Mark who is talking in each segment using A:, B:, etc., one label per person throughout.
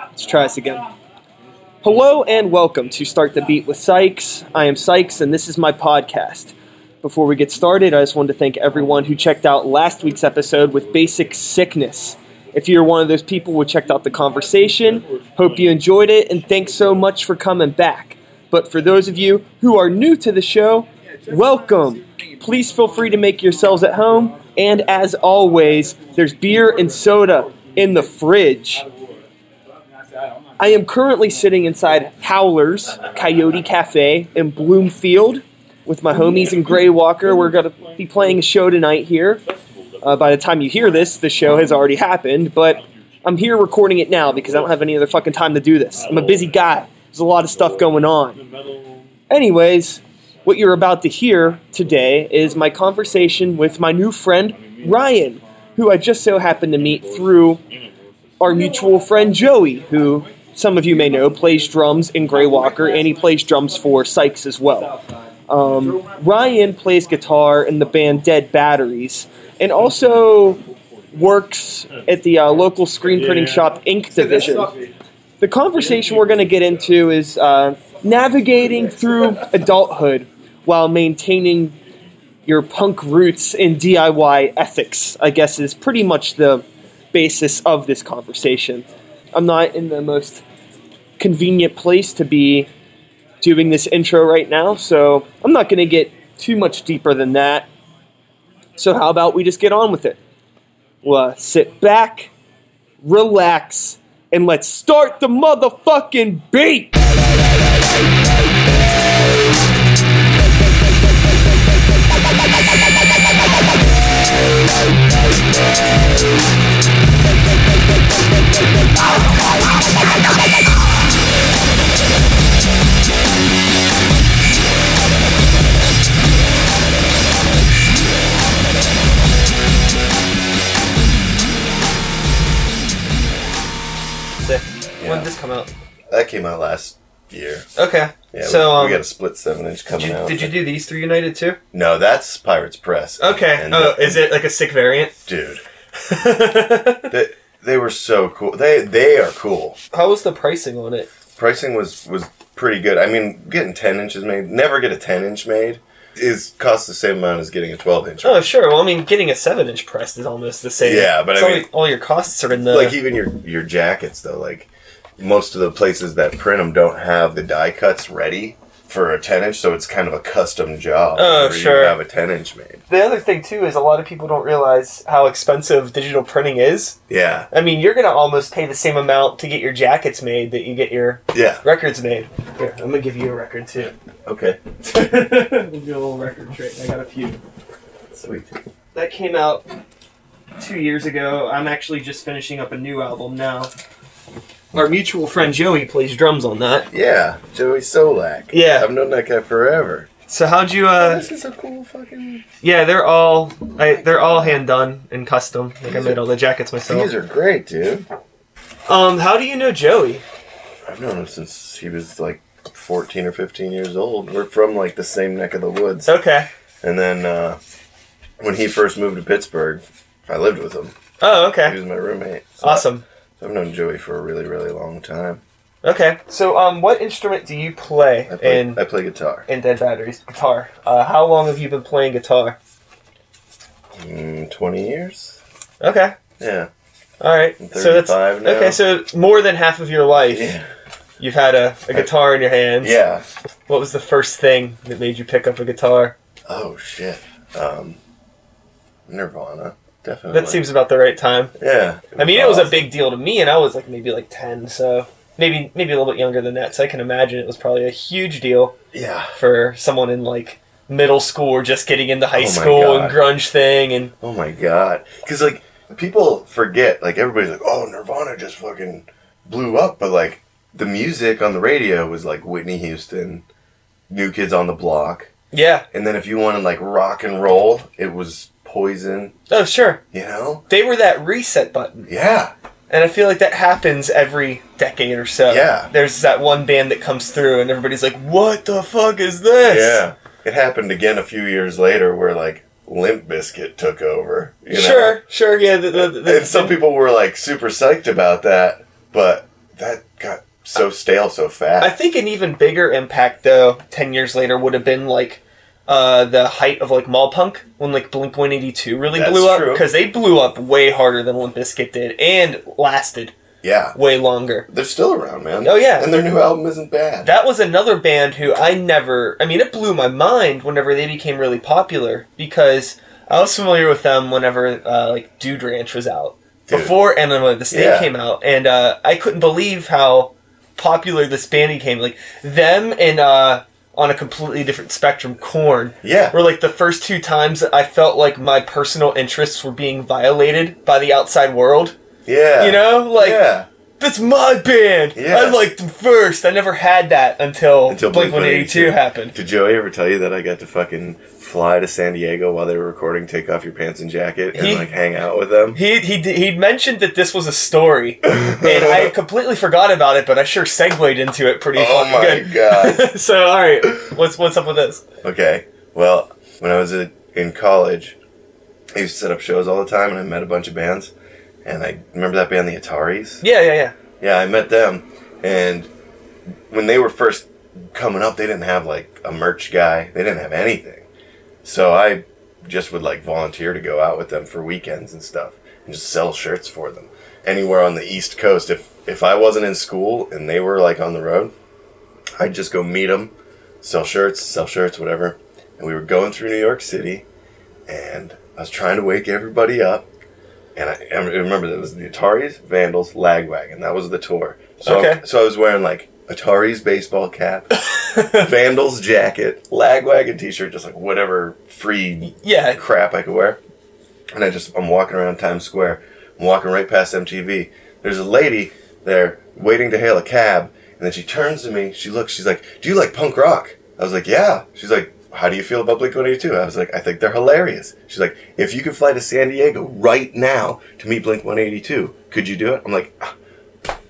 A: Let's try this again. Hello and welcome to Start the Beat with Sykes. I am Sykes and this is my podcast. Before we get started, I just wanted to thank everyone who checked out last week's episode with Basic Sickness. If you're one of those people who checked out the conversation, hope you enjoyed it and thanks so much for coming back. But for those of you who are new to the show, welcome. Please feel free to make yourselves at home. And as always, there's beer and soda in the fridge. I am currently sitting inside Howler's Coyote Cafe in Bloomfield with my homies in Grey Walker. We're going to be playing a show tonight here. Uh, by the time you hear this, the show has already happened, but I'm here recording it now because I don't have any other fucking time to do this. I'm a busy guy. There's a lot of stuff going on. Anyways, what you're about to hear today is my conversation with my new friend Ryan, who I just so happened to meet through our mutual friend Joey, who some of you may know plays drums in Grey Walker, and he plays drums for Sykes as well. Um, Ryan plays guitar in the band Dead Batteries, and also works at the uh, local screen printing shop Ink Division. The conversation we're going to get into is uh, navigating through adulthood while maintaining your punk roots and DIY ethics, I guess, is pretty much the basis of this conversation. I'm not in the most convenient place to be doing this intro right now, so I'm not going to get too much deeper than that. So, how about we just get on with it? We'll uh, sit back, relax, and let's start the motherfucking beat!
B: That came out last year.
A: Okay.
B: Yeah,
A: so,
B: we,
A: um,
B: we got a split seven inch
A: did
B: coming
A: you,
B: out.
A: did you do these three United too?
B: No, that's Pirates Press.
A: Okay.
B: And-
A: oh, is it like a sick variant?
B: dude? They, they were so cool. They they are cool.
A: How was the pricing on it?
B: Pricing was was pretty good. I mean, getting ten inches made, never get a ten inch made, is costs the same amount as getting a twelve inch.
A: Oh, sure. Well, I mean, getting a seven inch pressed is almost the same.
B: Yeah, but I
A: It's all- all your costs are in the.
B: like even your your jackets though, like most of the places that print them don't have the die cuts ready for a ten inch, so it's kind of a custom job.
A: Oh,
B: whenever
A: sure.
B: You have a ten inch made.
A: the other thing too is a lot of people don't realize how expensive digital printing is.
B: Yeah,
A: I mean, you're gonna almost pay the same amount to get your jackets made that you get your
B: yeah.
A: records made. Here, I'm gonna give you a record too.
B: Okay,
A: we'll do a little record trade. I got a few.
B: sweet.
A: That came out two years ago. I'm actually just finishing up a new album now. Our mutual friend Joey plays drums on that.
B: Yeah, Joey Solak.
A: Yeah.
B: I've known that guy forever.
A: So how'd you? uh
B: this is a cool fucking.
A: Yeah, they're all I, they're all hand done and custom. Like I made all the jackets myself.
B: These are great, dude.
A: Um, how do you know Joey?
B: I've known him since he was like 14 or 15 years old. We're from like the same neck of the woods.
A: Okay.
B: And then uh, when he first moved to Pittsburgh, I lived with him.
A: Oh, okay.
B: He
A: okay.
B: was my roommate. So
A: Awesome.
B: I've known Joey for a really, really long time.
A: Okay. So, um, what instrument do you play
B: I play,
A: in
B: I play guitar.
A: in Dead Batteries? Guitar. Uh, how long have you been playing guitar?
B: Mm, 20 years?
A: Okay.
B: Yeah.
A: All right.
B: I'm
A: So that's
B: 35 now.
A: okay. So more than half of your life,
B: Yeah.
A: you've had a, a guitar in your hands.
B: Yeah.
A: What was the first thing that made you pick up a guitar?
B: Oh, shit. Um, Nirvana. Definitely.
A: That seems about the right time.
B: Yeah.
A: I mean, it was a big deal to me, and I was like maybe like ten, so maybe maybe a little bit younger than that. So I can imagine it was probably a huge deal
B: Yeah.
A: for someone in like middle school or just getting into high
B: Oh
A: school and grunge thing. And
B: Oh my god. Because, like, people forget, like, everybody's like, oh, Nirvana just fucking blew up. But, like, the music on the radio was, like, Whitney Houston, New Kids on the Block.
A: yeah,
B: And then if you wanted, like, rock and roll, it was Poison,
A: oh sure,
B: you know?
A: they were that reset button,
B: Yeah.
A: and I feel like that happens every decade or so.
B: Yeah.
A: there's that one band that comes through, and everybody's like, "What the fuck is this?"
B: Yeah. It happened again a few years later where, like, Limp Bizkit took over. You know?
A: Sure, sure, yeah. The, the, the,
B: And some people were like super psyched about that, but that got so stale so fast.
A: I think an even bigger impact, though, ten years later, would have been like uh, the height of like mall punk when like Blink One Eighty Two really
B: That's
A: blew up
B: true.
A: because they blew up way harder than Limp Bizkit did and lasted
B: yeah.
A: way longer.
B: They're still around, man.
A: Oh, yeah.
B: And their new album isn't bad.
A: That was another band who I never. I mean, it blew my mind whenever they became really popular because I was familiar with them whenever uh, like Dude Ranch was out
B: Dude.
A: before and then when the state
B: Yeah.
A: came out, and uh, I couldn't believe how popular this band became. Like them and uh, on a completely different spectrum, Korn
B: yeah.
A: where like the first two times that I felt like my personal interests were being violated by the outside world.
B: Yeah.
A: You know, like
B: yeah.
A: That's my band. I liked them first. I never had that until,
B: Until
A: Blink One Eighty Two happened.
B: Did Joey ever tell you that I got to fucking fly to San Diego while they were recording Take Off Your Pants and Jacket and
A: He-
B: like hang out with them?
A: He he he mentioned that this was a story, and I completely forgot about it, but I sure segued into it pretty
B: Oh my
A: good.
B: god.
A: so all right, what's what's up with this?
B: Okay. Well, when I was uh, in college, I used to set up shows all the time and I met a bunch of bands. And I remember that band, the Ataris?
A: Yeah, yeah, yeah.
B: Yeah, I met them. And when they were first coming up, they didn't have like a merch guy, they didn't have anything. So I just would like volunteer to go out with them for weekends and stuff and just sell shirts for them. Anywhere on the East Coast, if if I wasn't in school and they were like on the road, I'd just go meet them, sell shirts, sell shirts, whatever. And we were going through New York City, and I was trying to wake everybody up. And I, I remember that it was the Ataris, Vandals, Lagwagon. That was the tour. So,
A: Okay.
B: so I was wearing like Ataris baseball cap, Vandals jacket, Lagwagon t-shirt, just like whatever free
A: Yeah,
B: crap I could wear. And I just, I'm walking around Times Square. I'm walking right past MTV. There's a lady there waiting to hail a cab. And then she turns to me. She looks, she's like, Do you like punk rock? I was like, Yeah. She's like, How do you feel about Blink 182? I was like, I think they're hilarious. She's like, If you could fly to San Diego right now to meet Blink 182, could you do it? I'm like, "Ah,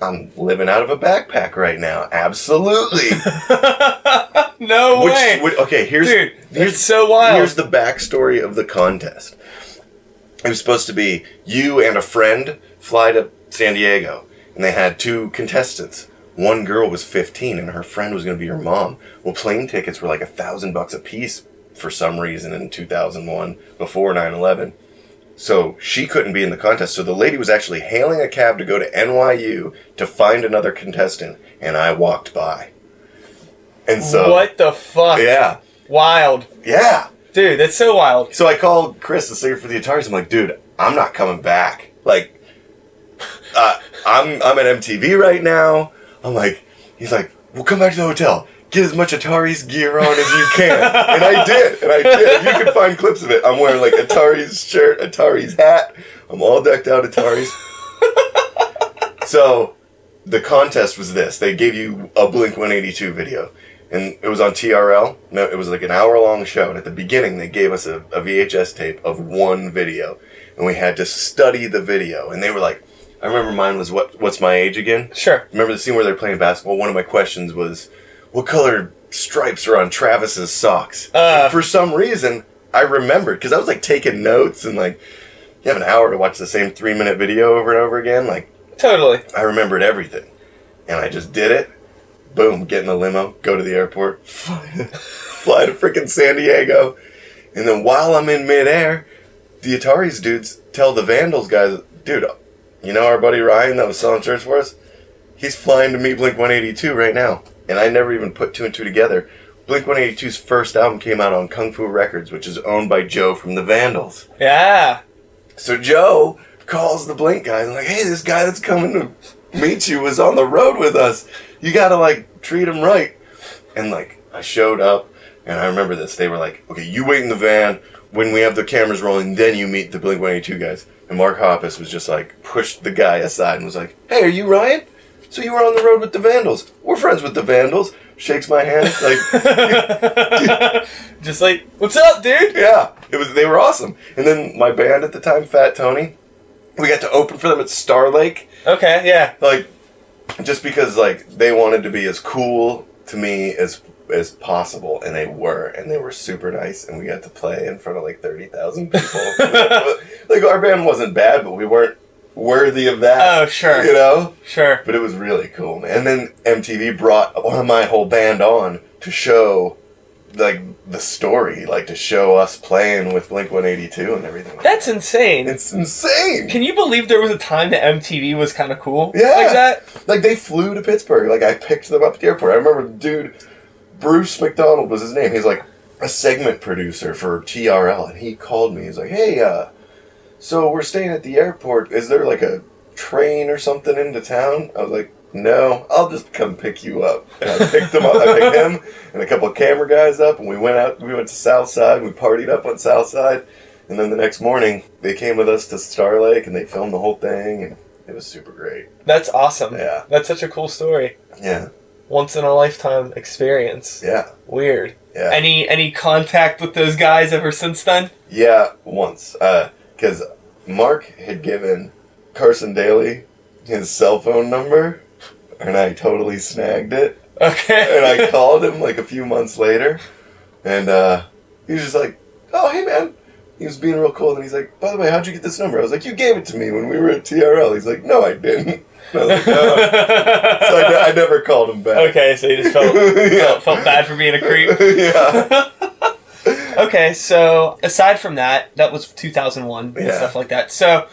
B: I'm living out of a backpack right now. Absolutely.
A: no
B: Which,
A: way,
B: which- okay, here's
A: dude.
B: here's
A: so wild.
B: Here's the backstory of the contest. It was supposed to be you and a friend fly to San Diego, and they had two contestants. One girl was 15, and her friend was going to be her mom. Well, plane tickets were like a thousand bucks a piece for some reason in 2001 before 9/11. So she couldn't be in the contest. So the lady was actually hailing a cab to go to NYU to find another contestant, and I walked by. And so,
A: what the fuck?
B: yeah,
A: Wild,
B: yeah.
A: dude. That's so wild.
B: So I called Chris, the singer for the Ataris. I'm like, dude, I'm not coming back. Like, uh, I'm I'm at MTV right now. I'm like, he's like, well, come back to the hotel. Get as much Ataris gear on as you can. and I did. And I did. You can find clips of it. I'm wearing like Ataris shirt, Ataris hat. I'm all decked out Ataris. so the contest was this. They gave you a Blink 182 video. And it was on TRL. No, it was like an hour long show. And at the beginning, they gave us a, a VHS tape of one video. And we had to study the video. And they were like, I remember mine was, what? what's my age again?
A: Sure.
B: Remember the scene where they're playing basketball? One of my questions was, what color stripes are on Travis's socks?
A: Uh.
B: For some reason, I remembered because I was like taking notes and like, you have an hour to watch the same three minute video over and over again. Like,
A: Totally.
B: I remembered everything. And I just did it. Boom, get in the limo, go to the airport, fly to, fly to freaking San Diego. And then while I'm in midair, the Ataris dudes tell the Vandals guys, dude, you know our buddy Ryan that was selling shirts for us? He's flying to meet Blink 182 right now. And I never even put two and two together. Blink 182's first album came out on Kung Fu Records, which is owned by Joe from the Vandals.
A: Yeah.
B: So Joe calls the Blink guys and like, hey, this guy that's coming to meet you was on the road with us. You gotta like treat him right. And like I showed up and I remember this. They were like, okay, you wait in the van. When we have the cameras rolling, then you meet the Blink 182 guys. And Mark Hoppus was just like pushed the guy aside and was like, hey, are you Ryan? So you were on the road with the Vandals. We're friends with the Vandals. Shakes my hand. Like,
A: Just like, what's up, dude?
B: yeah, it was. They were awesome. And then my band at the time, Fat Tony, we got to open for them at Star Lake.
A: Okay, yeah.
B: Like, just because like they wanted to be as cool to me as as possible, and they were, and they were super nice, and we got to play in front of like thirty thousand people. like our band wasn't bad, but we weren't worthy of that.
A: Oh, sure.
B: you know.
A: Sure.
B: But it was really cool, man. And then MTV brought my whole band on to show like the story, like to show us playing with Blink One Eighty Two and everything. like
A: That's insane.
B: it's insane.
A: Can you believe there was a time that MTV was kind of cool?
B: Yeah.
A: Like that?
B: Like they flew to Pittsburgh. Like I picked them up at the airport. I remember dude, Bruce McDonald was his name. He's like a segment producer for TRL, and he called me. He's like, "Hey, uh, so we're staying at the airport. Is there like a train or something into town?" I was like, "No, I'll just come pick you up." And I picked him up. I picked him and a couple of camera guys up, and we went out. We went to South Side. We partied up on South Side, and then the next morning they came with us to Star Lake, and they filmed the whole thing, and it was super great.
A: That's awesome.
B: Yeah.
A: That's such a cool story.
B: Yeah,
A: Once in a lifetime experience.
B: yeah,
A: Weird.
B: yeah.
A: Any any contact with those guys ever since then?
B: Yeah, once. Because Mark had given Carson Daly his cell phone number, and I totally snagged it.
A: Okay.
B: And I called him like a few months later, and uh, he was just like, "Oh, hey man." He was being real cold, and he's like, "By the way, how'd you get this number?" I was like, "You gave it to me when we were at TRL." He's like, "No, I didn't." I was like, "No." so I, ne- I never called him back.
A: okay, so you just felt,
B: Yeah.
A: felt felt bad for being a creep.
B: yeah.
A: okay, so aside from that, that was 2001 and stuff like that. So,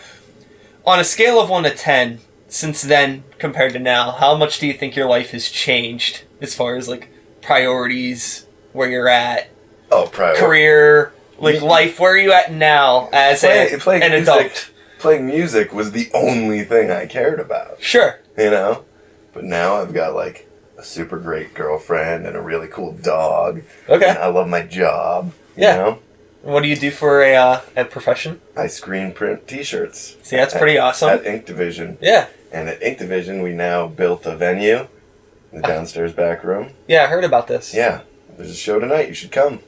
A: on a scale of 1 to 10, since then compared to now, how much do you think your life has changed as far as like priorities, where you're at,
B: Oh, prior.
A: career, like life, where are you at now as
B: Play-
A: a,
B: playing
A: an
B: music.
A: adult?
B: Playing music was the only thing I cared about.
A: Sure.
B: you know. But now I've got like a super great girlfriend and a really cool dog. And
A: Okay.
B: I love my job.
A: Yeah.
B: You know?
A: What do you do for a, uh, a profession?
B: I screen print T-shirts.
A: See, that's
B: at-
A: pretty awesome.
B: At Ink Division,
A: Yeah.
B: and at Ink Division, we now built a venue, the downstairs back room.
A: Yeah, I heard about this.
B: Yeah, there's a show tonight. You should come.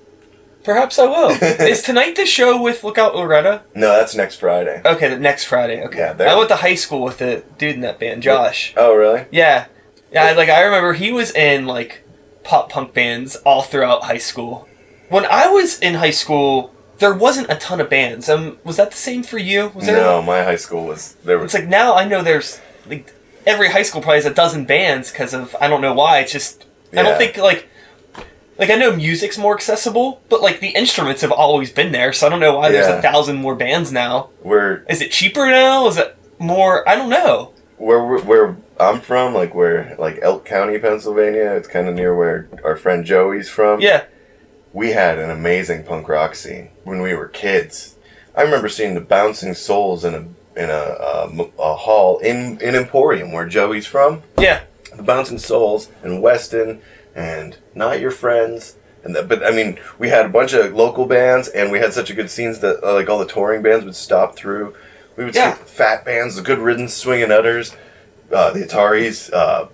A: Perhaps I will. Is tonight the show with Lookout Loretta?
B: No, that's next Friday.
A: Okay, the next Friday. Okay.
B: Yeah, they're-
A: I went to high school with the dude in that band, Josh.
B: Oh, really?
A: Yeah. Yeah, I- like I remember he was in like pop punk bands all throughout high school. When I was in high school, there wasn't a ton of bands. Um, was that the same for you? Was there?
B: No, my high school was there was
A: It's like now I know there's like every high school probably has a dozen bands because of I don't know why. It's just I don't
B: Yeah.
A: think like like I know music's more accessible, but like the instruments have always been there. So I don't know why there's
B: Yeah.
A: a thousand more bands now.
B: where
A: Is it cheaper now? Is it more? I don't know.
B: where where- where I'm from, like where like Elk County, Pennsylvania. It's kind of near where our friend Joey's from.
A: Yeah.
B: we had an amazing punk rock scene when we were kids. I remember seeing the Bouncing Souls in a in a, um, a hall in in Emporium where Joey's from.
A: Yeah.
B: The Bouncing Souls and Weston and Not Your Friends. And the, but I mean, we had a bunch of local bands, and we had such a good scenes that uh, like all the touring bands would stop through. We would
A: Yeah.
B: see fat bands, the Good Riddance, Swinging Utters, uh, the Ataris, uh,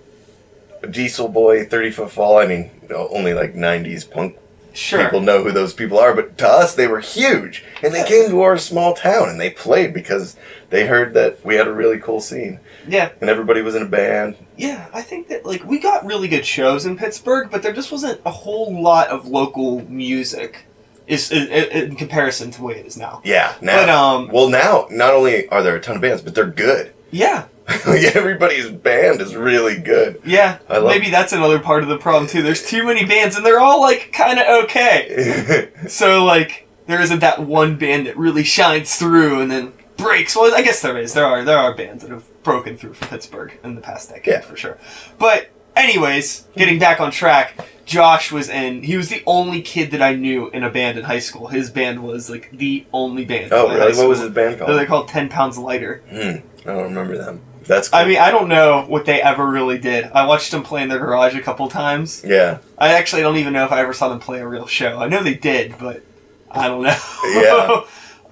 B: Diesel Boy, Thirty Foot Fall. I mean, you know, only like '90s punk
A: Sure.
B: people know who those people are, but to us they were huge, and they came to our small town and they played because they heard that we had a really cool scene,
A: Yeah.
B: and everybody was in a band.
A: Yeah, I think that like we got really good shows in Pittsburgh, but there just wasn't a whole lot of local music, is in, in comparison to the way it is now.
B: Yeah, now.
A: But um,
B: well, now not only are there a ton of bands, but they're good.
A: yeah,
B: like everybody's band is really good.
A: yeah.
B: I love-
A: Maybe that's another part of the problem too. There's too many bands, and they're all like kind of okay. So like there isn't that one band that really shines through and then breaks. Well, I guess there is. There are there are bands that have broken through from Pittsburgh in the past decade
B: Yeah.
A: for sure. But anyways, getting back on track, Josh was in. He was the only kid that I knew in a band in high school. His band was like the only band.
B: oh, really? What was his band called?
A: They're
B: called?
A: called Ten Pounds Lighter.
B: Hmm, I don't remember them. That's. Cool.
A: I mean, I don't know what they ever really did. I watched them play in their garage a couple times.
B: yeah,
A: I actually don't even know if I ever saw them play a real show. I know they did, but I don't know.
B: Yeah.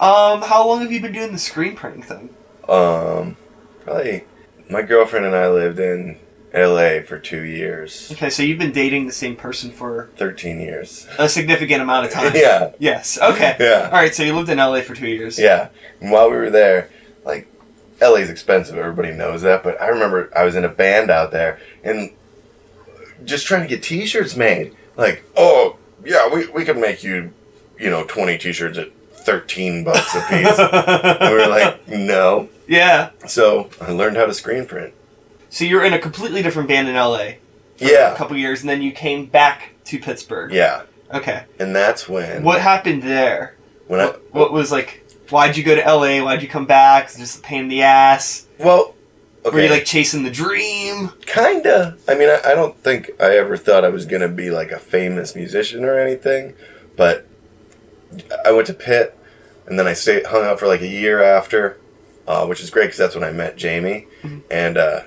A: um, how long have you been doing the screen printing thing?
B: um, probably. My girlfriend and I lived in L.A. for two years,
A: Okay, so you've been dating the same person for
B: thirteen years.
A: a significant amount of time.
B: yeah,
A: Yes. Okay.
B: yeah.
A: All right. So you lived in LA for two years.
B: Yeah. And while we were there, LA's expensive. Everybody knows that. But I remember I was in a band out there and just trying to get t shirts made. like, oh yeah, we we could make you, you know, twenty t-shirts at thirteen bucks a piece. and we were like, no.
A: yeah.
B: So I learned how to screen print.
A: So you're in a completely different band in LA
B: yeah.
A: a couple years, and then you came back to Pittsburgh.
B: yeah,
A: Okay.
B: and that's when
A: What happened there?
B: when I
A: What, what was like? Why'd you go to LA? Why'd you come back? Was it just a pain in the ass?
B: well, okay,
A: Were you like chasing the dream?
B: Kinda. I mean, I, I don't think I ever thought I was gonna be like a famous musician or anything, but I went to Pitt, and then I stayed hung out for like a year after, uh, which is great because that's when I met Jamie, and uh,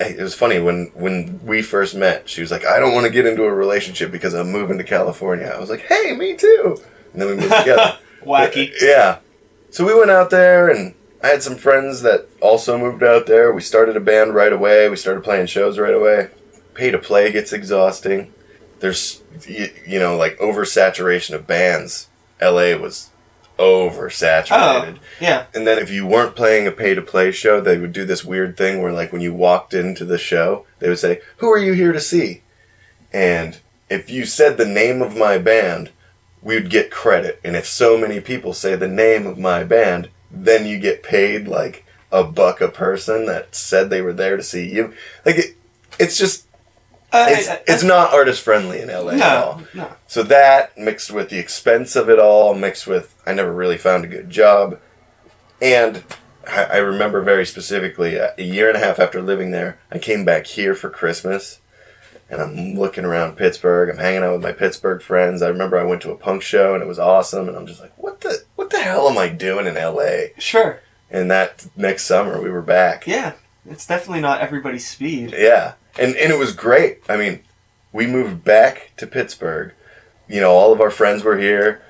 B: it was funny when when we first met. She was like, "I don't want to get into a relationship because I'm moving to California." I was like, "Hey, me too," and then we moved together.
A: Wacky.
B: Yeah. So we went out there, and I had some friends that also moved out there. We started a band right away. We started playing shows right away. Pay to play gets exhausting. There's, you, you know, like oversaturation of bands. LA was oversaturated.
A: Oh, yeah.
B: And then if you weren't playing a pay to play show, they would do this weird thing where, like, when you walked into the show, they would say, Who are you here to see? And if you said the name of my band, we would get credit. And if so many people say the name of my band, then you get paid like a buck a person that said they were there to see you. Like, it, it's just,
A: Uh,
B: it's,
A: uh,
B: it's not artist friendly in LA at all.
A: no, no.
B: So that mixed with the expense of it all, mixed with I never really found a good job, and I, I remember very specifically a, a year and a half after living there, I came back here for Christmas, and I'm looking around Pittsburgh. I'm hanging out with my Pittsburgh friends. I remember I went to a punk show and it was awesome, and I'm just like, what the what the hell am I doing in LA?
A: Sure.
B: And that next summer we were back.
A: Yeah. It's definitely not everybody's speed.
B: Yeah, and and it was great. I mean, we moved back to Pittsburgh. You know, all of our friends were here.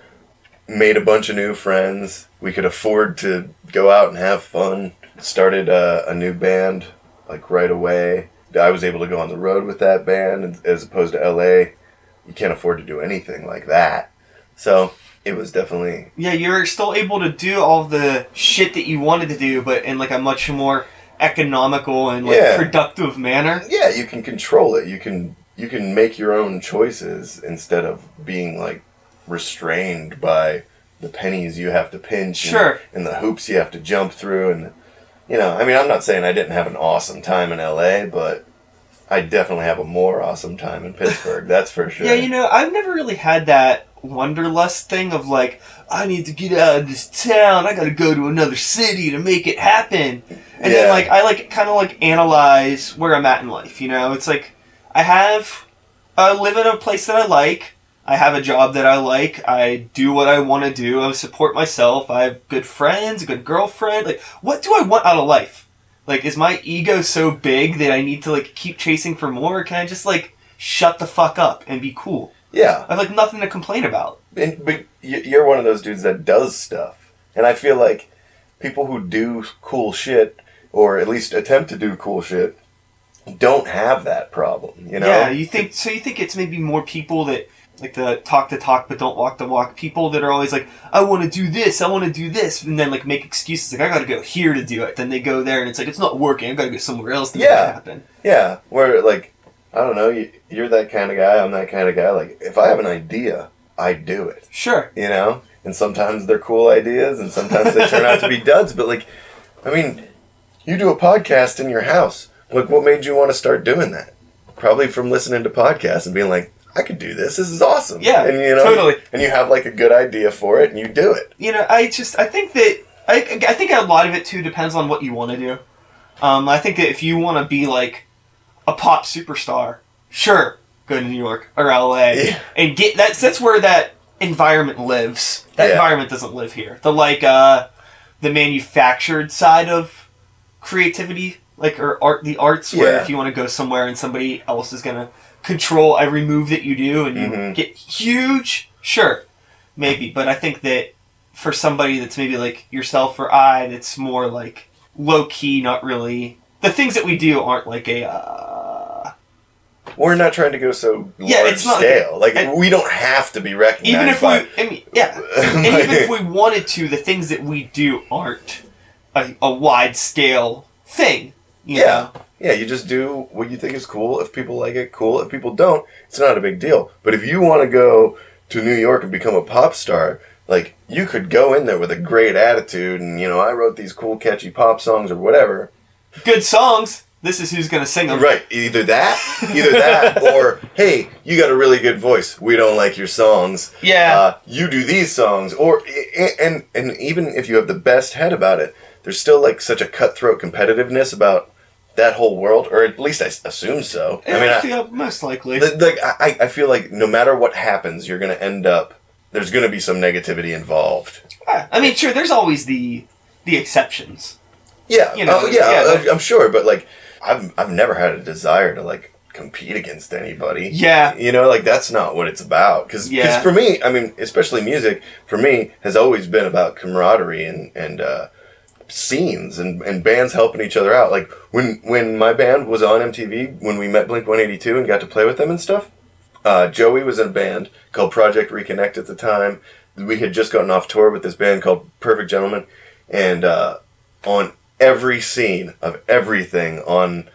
B: Made a bunch of new friends. We could afford to go out and have fun. Started a, a new band like right away. I was able to go on the road with that band as opposed to LA. You can't afford to do anything like that. So it was definitely
A: Yeah, you're still able to do all the shit that you wanted to do, but in like a much more economical and like
B: Yeah.
A: productive manner.
B: yeah you can control it you can you can make your own choices instead of being like restrained by the pennies you have to pinch and-
A: Sure.
B: and, the hoops you have to jump through and you know i mean i'm not saying i didn't have an awesome time in la but i definitely have a more awesome time in pittsburgh that's for sure
A: Yeah, you know, I've never really had that wanderlust thing of like, I need to get out of this town. I got to go to another city to make it happen. And then like I like kind of like analyze where I'm at in life. You know, it's like I have I live in a place that I like. I have a job that I like. I do what I want to do. I support myself. I have good friends, a good girlfriend. Like, what do I want out of life? Like, is my ego so big that I need to like keep chasing for more? Or can I just like shut the fuck up and be cool?
B: yeah
A: I have like nothing to complain about.
B: and, but you're one of those dudes that does stuff and i feel like people who do cool shit or at least attempt to do cool shit don't have that problem you know
A: Yeah, you think so? You think it's maybe more people that like the talk the talk but don't walk the walk. People that are always like, I want to do this, I want to do this, and then like make excuses like I got to go here to do it. Then they go there and it's like it's not working. I got to go somewhere else to make
B: Yeah.
A: it happen.
B: Yeah, where like I don't know, you, you're that kind of guy. I'm that kind of guy. Like if I have an idea, I do it.
A: Sure.
B: You know, and sometimes they're cool ideas, and sometimes they turn out to be duds. But like, I mean, you do a podcast in your house. Like, what made you want to start doing that? Probably from listening to podcasts and being like, I could do this. This is awesome.
A: Yeah,
B: and you know,
A: totally.
B: And you have like a good idea for it, and you do it.
A: You know, I just I think that I I think a lot of it too depends on what you want to do. Um, I think that if you want to be like a pop superstar, sure, go to New York or LA
B: Yeah.
A: and get that's that's where that environment lives. That
B: Yeah.
A: environment doesn't live here. The like uh the manufactured side of creativity, like or art the arts where
B: Yeah.
A: if you want to go somewhere and somebody else is gonna control every move that you do and you
B: Mhm.
A: get huge, sure. Maybe. But I think that for somebody that's maybe like yourself or I that's more like low key, not really the things that we do aren't like a uh,
B: We're not trying to go so large
A: Yeah, it's not like-
B: scale. Like,
A: and-
B: we don't have to be recognized.
A: even if
B: by,
A: we I mean yeah. and even if we wanted to, the things that we do aren't a, a wide scale thing. You
B: Yeah.
A: know?
B: Yeah, you just do what you think is cool. If people like it, cool. If people don't, it's not a big deal. But if you want to go to New York and become a pop star, like you could go in there with a great attitude and you know, I wrote these cool catchy pop songs or whatever.
A: Good songs. This is who's gonna sing them.
B: Right. Either that, either that, or hey, you got a really good voice. We don't like your songs.
A: Yeah.
B: Uh, you do these songs, or and and even if you have the best head about it, there's still like such a cutthroat competitiveness about that whole world, or at least I assume so.
A: I,
B: I mean, I,
A: feel most likely.
B: like I, I feel like no matter what happens, you're gonna end up. There's gonna be some negativity involved.
A: Yeah, I mean, sure. There's always the the exceptions.
B: Yeah,
A: You know,
B: oh, yeah,
A: yeah.
B: I- I'm sure, but like, I've I've never had a desire to like compete against anybody.
A: Yeah.
B: You know, like that's not what it's about. Because
A: Yeah.
B: for me, I mean, especially music, for me has always been about camaraderie and and uh, scenes and, and bands helping each other out. Like when when my band was on MTV, when we met Blink One Eighty Two and got to play with them and stuff. Uh, Joey was in a band called Project Reconnect at the time. We had just gotten off tour with this band called Perfect Gentleman, and uh, on every scene of everything on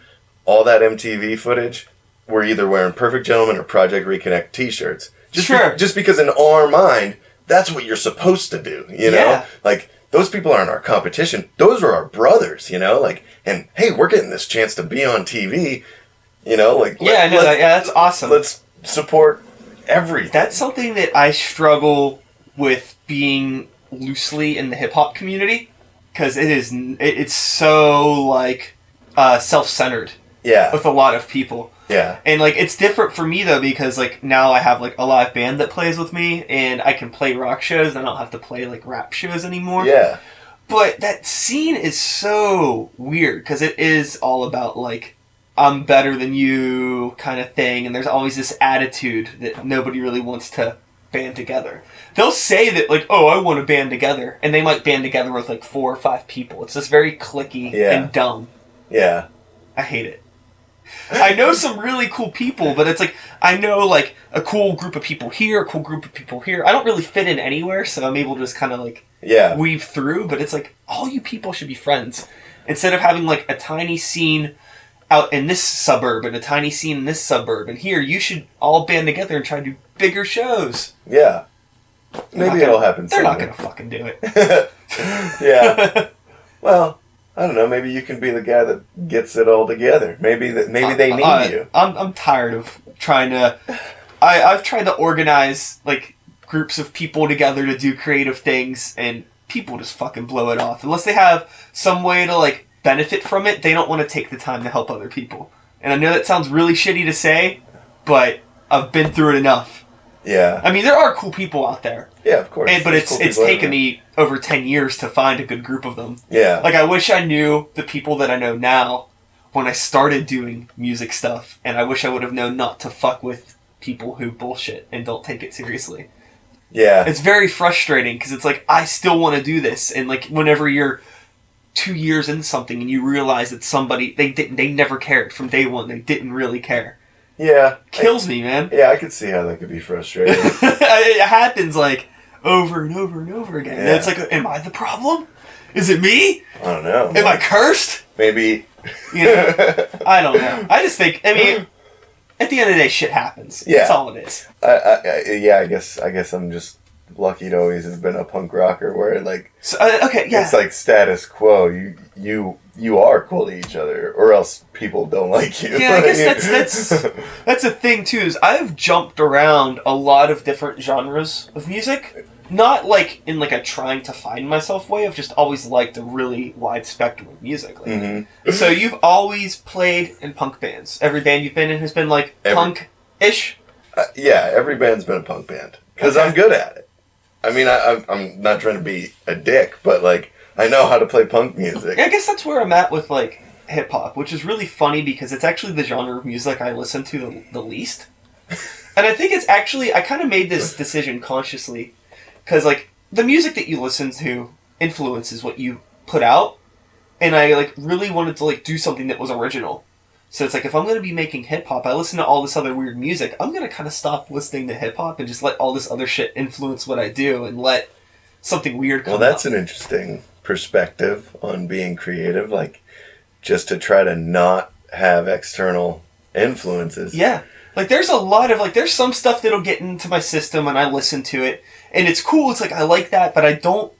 B: all that MTV footage, we're either wearing Perfect Gentleman or Project Reconnect T-shirts. Just be-
A: Sure.
B: just because in our mind, that's what you're supposed to do. You know,
A: Yeah.
B: like those people aren't our competition; those are our brothers. You know, like and hey, we're getting this chance to be on TV. You know, like
A: Yeah, I know that. Yeah, that's awesome.
B: Let's support everything.
A: That's something that I struggle with being loosely in the hip hop community because it is it's so like uh, self centered
B: yeah,
A: with a lot of people.
B: Yeah,
A: And like it's different for me though because like now I have like a live band that plays with me and I can play rock shows and I don't have to play like rap shows anymore.
B: yeah,
A: But that scene is so weird because it is all about like I'm better than you kind of thing, and there's always this attitude that nobody really wants to band together. They'll say that like, oh, I want to band together, and they might band together with like four or five people. It's just very clicky
B: Yeah.
A: and dumb.
B: yeah,
A: I hate it. I know some really cool people, but it's like I know like a cool group of people here, a cool group of people here. I don't really fit in anywhere, so I'm able to just kind of like
B: yeah,
A: weave through, but it's like all you people should be friends. Instead of having like a tiny scene out in this suburb and a tiny scene in this suburb and here, you should all band together and try to do bigger shows.
B: yeah.
A: not
B: Maybe
A: gonna-
B: it'll happen.
A: They're not gonna fucking do it.
B: yeah. Well, I don't know. Maybe you can be the guy that gets it all together. Maybe that. Maybe they need
A: I-
B: you.
A: I'm I'm tired of trying to. I I've tried to organize like groups of people together to do creative things, and people just fucking blow it off unless they have some way to like benefit from it. They don't want to take the time to help other people. And I know that sounds really shitty to say, but I've been through it enough.
B: Yeah.
A: I mean, there are cool people out there,
B: Yeah. Of course.
A: and, but
B: There's
A: it's
B: cool
A: it's taken me over ten years to find a good group of them.
B: Yeah.
A: Like I wish I knew the people that I know now when I started doing music stuff, and I wish I would have known not to fuck with people who bullshit and don't take it seriously.
B: yeah.
A: It's very frustrating because it's like I still want to do this, and like whenever you're two years into something and you realize that somebody they didn't they never cared from day one, they didn't really care.
B: Yeah.
A: Kills me, man.
B: Yeah. I could see how that could be frustrating.
A: it happens like over and over and over again. And it's like, am I the problem? Is it me?
B: I don't know.
A: Am I cursed?
B: Maybe.
A: You know, I don't know. I just think. I mean, at the end of the day, shit happens.
B: Yeah.
A: That's all it is.
B: I, I, I, yeah. I guess. I guess I'm just lucky to always have been a punk rocker where like
A: So uh, okay, yeah.
B: it's like status quo. You you you are cool to each other, or else people don't like you.
A: Yeah, I guess that's- that's- That's a thing too. Is I've jumped around a lot of different genres of music. Not like in like a trying to find myself way. I've just always liked a really wide spectrum of music. Like,
B: hmm
A: So you've always played in punk bands. Every band you've been in has been like
B: Every-
A: punk-ish.
B: Uh, yeah, every band's been a punk band because
A: Okay.
B: I'm good at it. I mean, I, I'm not trying to be a dick, but like I know how to play punk music.
A: I guess that's where I'm at with like hip hop, which is really funny because it's actually the genre of music I listen to the, the least. and I think it's actually I kind of made this decision consciously because like the music that you listen to influences what you put out, and I like really wanted to like do something that was original. So it's like if I'm gonna be making hip hop, I listen to all this other weird music. I'm gonna kind of stop listening to hip hop and just let all this other shit influence what I do and let something weird come
B: Well, that's
A: up.
B: an interesting perspective on being creative. Like, just to try to not have external influences.
A: Yeah. Like there's a lot of like there's some stuff that'll get into my system and I listen to it and it's cool. It's like I like that, but I don't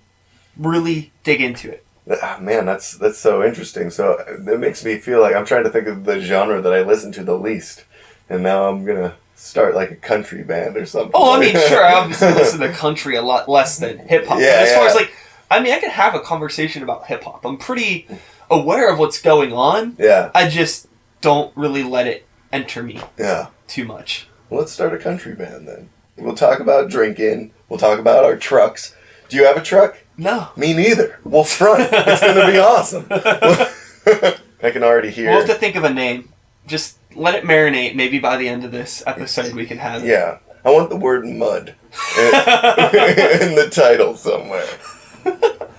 A: really dig into it.
B: Ah, Man, that's that's so interesting. So it makes me feel like I'm trying to think of the genre that I listen to the least, and now I'm gonna start like a country band or something.
A: Oh, I mean, sure, I obviously listen to country a lot less than hip hop.
B: Yeah,
A: as far as like, I mean, I can have a conversation about hip hop. I'm pretty aware of what's going on.
B: yeah,
A: I just don't really let it enter me
B: yeah.
A: too much.
B: Well, let's start a country band then. We'll talk about drinking. We'll talk about our trucks. Do you have a truck?
A: No.
B: Me neither. We'll front. it's gonna be awesome. I can already hear.
A: We'll have to think of a name. Just let it marinate. Maybe by the end of this episode, we can have it.
B: Yeah, I want the word mud in, in the title somewhere.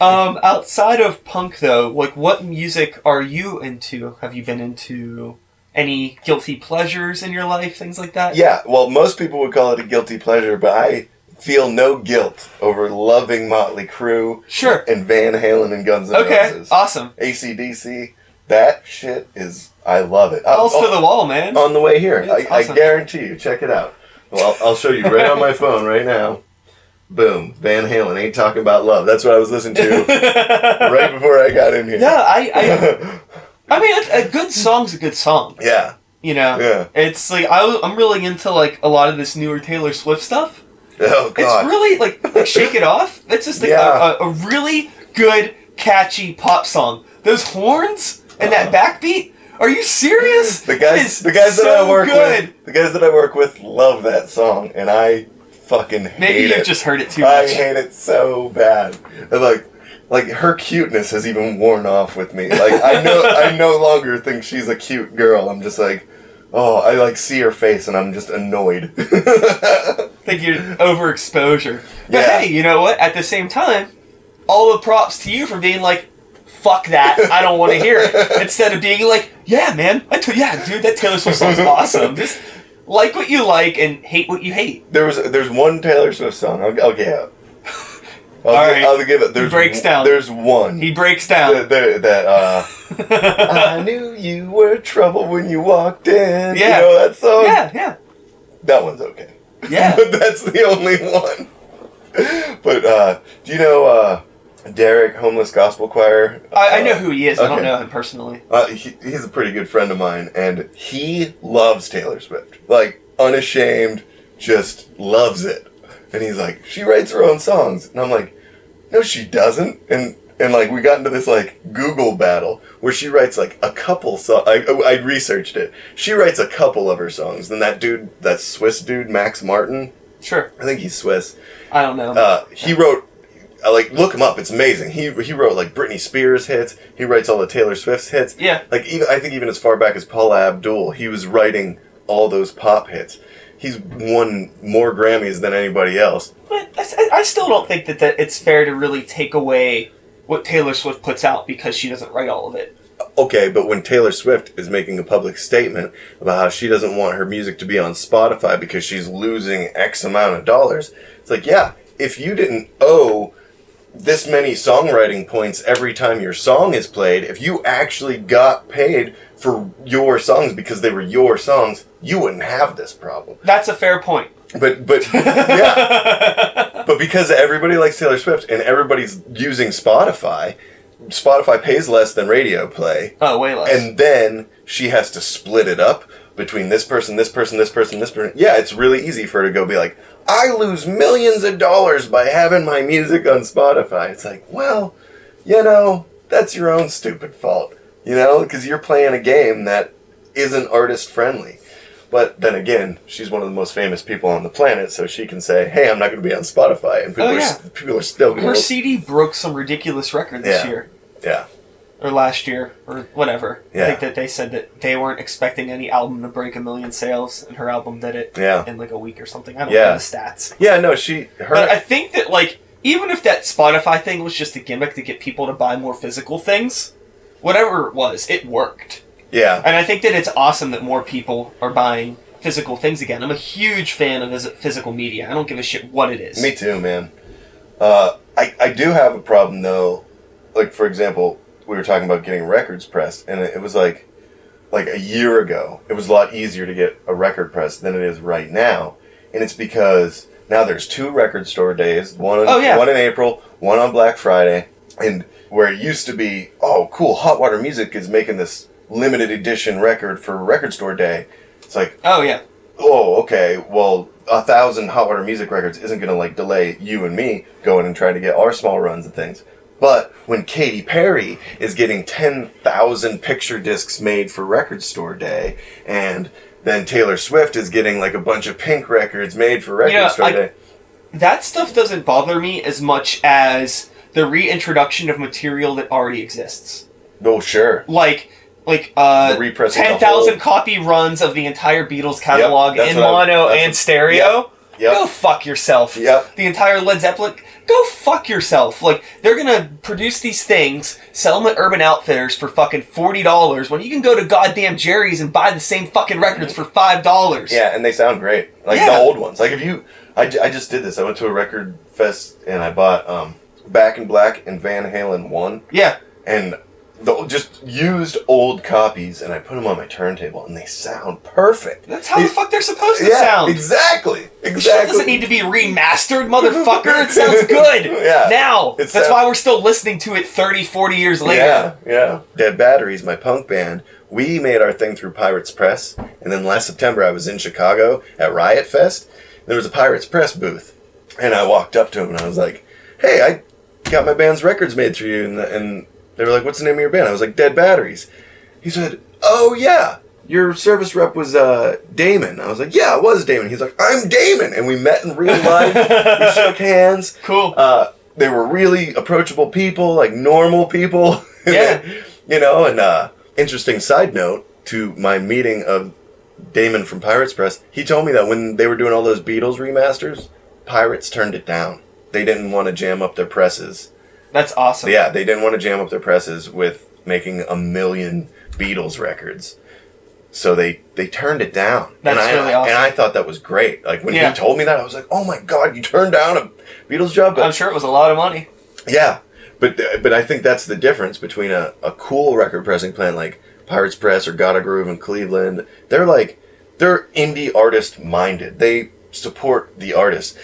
A: Um, outside of punk, though, like what music are you into? Have you been into any guilty pleasures in your life, things like that?
B: Yeah, well, most people would call it a guilty pleasure, but I feel no guilt over loving Motley Crue
A: Sure.
B: and Van Halen and Guns N'
A: Okay.
B: Roses.
A: Awesome.
B: ACDC, that shit is, I love it.
A: Balls to oh, the wall, man.
B: on the way here. I,
A: awesome.
B: I guarantee you. Check it out. Well, I'll, I'll show you right on my phone right now. Boom. Van Halen ain't talking about love. That's what I was listening to right before I got in here.
A: Yeah, I, I, I mean, a, a good song's a good song.
B: yeah.
A: You know,
B: Yeah.
A: it's like I, I'm really into like a lot of this newer Taylor Swift stuff.
B: Oh God.
A: It's really like, like Shake It Off. It's just like
B: Yeah.
A: a, a, really good, catchy pop song. Those horns and that uh-huh. backbeat. Are you serious?
B: the guys, the guys that I work
A: good.
B: with, the guys that I work with love that song, and I fucking hate it.
A: Maybe
B: it.
A: you've just heard it too
B: I
A: much.
B: I hate it so bad. And like, like her cuteness has even worn off with me. Like I know, I no longer think she's a cute girl. I'm just like, oh, I like see her face and I'm just annoyed.
A: think you're overexposure. But
B: Yeah.
A: hey, you know what? At the same time, all the props to you for being like, "Fuck that! I don't want to hear it." Instead of being like, "Yeah, man, I t- yeah, dude, that Taylor Swift song's awesome." Just like what you like and hate what you hate.
B: there was there's one Taylor Swift song. I'll, I'll give it. I'll,
A: All
B: gi-
A: right.
B: I'll give it. There's
A: breaks down.
B: There's one.
A: He breaks down.
B: that, that, uh, I knew you were trouble when you walked in.
A: Yeah.
B: You know that song?
A: yeah, yeah,
B: That one's okay.
A: yeah.
B: but that's the only one. But uh, do you know uh, Derek, homeless gospel choir?
A: I, I know who he is. I don't know him personally.
B: Uh, he, he's a pretty good friend of mine, and he loves Taylor Swift. Like unashamed, just loves it. And he's like, she writes her own songs, and I'm like, no, she doesn't. And and like we got into this like Google battle where she writes like a couple songs. I, I researched it. She writes a couple of her songs. Then that dude, that Swiss dude, Max Martin,
A: Sure,
B: I think he's Swiss.
A: I don't know.
B: Uh, he wrote, I like look him up. It's amazing. He he wrote like Britney Spears hits. He writes all the Taylor Swift's hits.
A: yeah,
B: Like even I think even as far back as Paula Abdul, he was writing all those pop hits. He's won more Grammys than anybody else.
A: but I, I still don't think that, that it's fair to really take away what Taylor Swift puts out because she doesn't write all of it.
B: Okay, but when Taylor Swift is making a public statement about how she doesn't want her music to be on Spotify because she's losing X amount of dollars, it's like, yeah, if you didn't owe this many songwriting points every time your song is played, if you actually got paid for your songs because they were your songs, you wouldn't have this problem.
A: That's a fair point.
B: But but yeah, but because everybody likes Taylor Swift and everybody's using Spotify, Spotify pays less than radio play,
A: Oh, way less.
B: and then she has to split it up between this person, this person, this person, this person. Yeah, it's really easy for her to go be like, I lose millions of dollars by having my music on Spotify. It's like, well, you know, that's your own stupid fault, you know, because you're playing a game that isn't artist friendly. But then again, she's one of the most famous people on the planet, so she can say, "Hey, I'm not going to be on Spotify," and people,
A: Oh,
B: are,
A: yeah.
B: s- people are still
A: Her. CD broke some ridiculous record this
B: Yeah.
A: year.
B: Yeah,
A: Or last year, or whatever.
B: Yeah.
A: I think that they said that they weren't expecting any album to break a million sales, and her album did it
B: yeah,
A: in like a week or something. I don't
B: Yeah.
A: know the stats.
B: yeah. No, she her.
A: But I think that, like, even if that Spotify thing was just a gimmick to get people to buy more physical things, whatever it was, it worked.
B: Yeah,
A: And I think that it's awesome that more people are buying physical things again. I'm a huge fan of physical media. I don't give a shit what it is.
B: Me too, man. Uh, I I do have a problem though. Like for example, we were talking about getting records pressed, and it, was like like a year ago, it was a lot easier to get a record press than it is right now, and it's because now there's two record store days. One,
A: Oh, yeah.
B: one in April, one on Black Friday, and where it used to be, oh, cool, Hot Water Music is making this limited edition record for record store day. It's like,
A: Oh yeah.
B: oh, okay, well, a thousand hot water music records isn't going to like delay you and me going and trying to get our small runs and things. But when Katy Perry is getting 10,000 picture discs made for Record Store Day, and then Taylor Swift is getting like a bunch of pink records made for Record
A: Yeah,
B: Store
A: I-
B: Day.
A: That stuff doesn't bother me as much as the reintroduction of material that already exists.
B: Oh, sure.
A: Like like uh
B: The repressing the
A: ten thousand copy runs of the entire Beatles catalog
B: that's
A: in mono and
B: what-
A: stereo.
B: Yep.
A: Go fuck yourself.
B: Yep.
A: The entire Led Zeppelin. Go fuck yourself. Like they're gonna produce these things, sell them at Urban Outfitters for fucking forty dollars when you can go to goddamn Jerry's and buy the same fucking records for five dollars.
B: Yeah, and they sound great. Like
A: Yeah.
B: the old ones. Like if you, I, I just did this. I went to a record fest and I bought um, Back in Black and Van Halen one,
A: Yeah.
B: and the just used old copies, and I put them on my turntable, and they sound perfect.
A: That's how the fuck they're supposed to
B: yeah,
A: sound.
B: exactly, exactly.
A: shit doesn't need to be remastered, motherfucker. It sounds good.
B: Yeah.
A: Now.
B: It
A: That's
B: sounds-
A: why we're still listening to it 30, 40 years later.
B: Yeah, yeah. Dead Batteries, my punk band. We made our thing through Pirates Press, and then last September I was in Chicago at Riot Fest. There was a Pirates Press booth, and I walked up to him and I was like, "Hey, I got my band's records made through you," and, and they were like, "What's the name of your band?" I was like, "Dead Batteries." He said, "Oh yeah." Your service rep was uh, Damon. I was like, "Yeah, it was Damon." He's like, "I'm Damon," and we met in real life. we shook hands.
A: Cool.
B: Uh, they were really approachable people, like normal people.
A: Yeah.
B: you know, and uh, interesting side note to my meeting of Damon from Pirates Press, he told me that when they were doing all those Beatles remasters, Pirates turned it down. They didn't want to jam up their presses.
A: That's awesome.
B: Yeah, they didn't want to jam up their presses with making a million Beatles records. So they they turned it down.
A: That's
B: and I,
A: really awesome.
B: And I thought that was great. Like when
A: Yeah.
B: he told me that, I was like, "Oh my god, you turned down a Beatles job!" But
A: I'm sure it was a lot of money.
B: yeah, but but I think that's the difference between a, a cool record pressing plant like Pirates Press or Gotta Groove in Cleveland. They're like they're indie artist minded. They support the artist.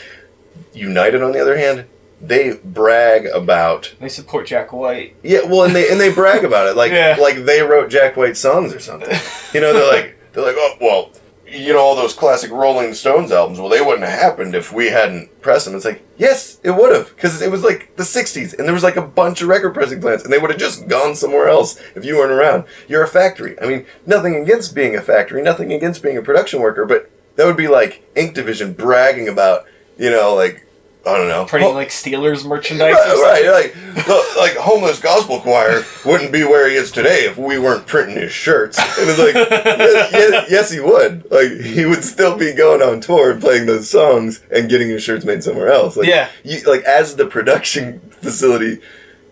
B: United, on the other hand, they brag about
A: They support Jack White.
B: yeah, well, and they and they brag about it like
A: Yeah.
B: like they wrote Jack White songs or something. You know, they're like they're like, oh well, you know all those classic Rolling Stones albums. Well, they wouldn't have happened if we hadn't pressed them. It's like yes, it would have because it was like the '60s and there was like a bunch of record pressing plants and they would have just gone somewhere else if you weren't around. You're a factory. I mean, nothing against being a factory, nothing against being a production worker, but that would be like Ink Division bragging about you know like. I don't know.
A: Printing like Steelers merchandise.
B: Right, right, like like homeless gospel choir wouldn't be where he is today if we weren't printing his shirts. And it's like, yes, yes, yes, he would. Like he would still be going on tour and playing those songs and getting his shirts made somewhere else. Like,
A: Yeah.
B: you, like as the production facility,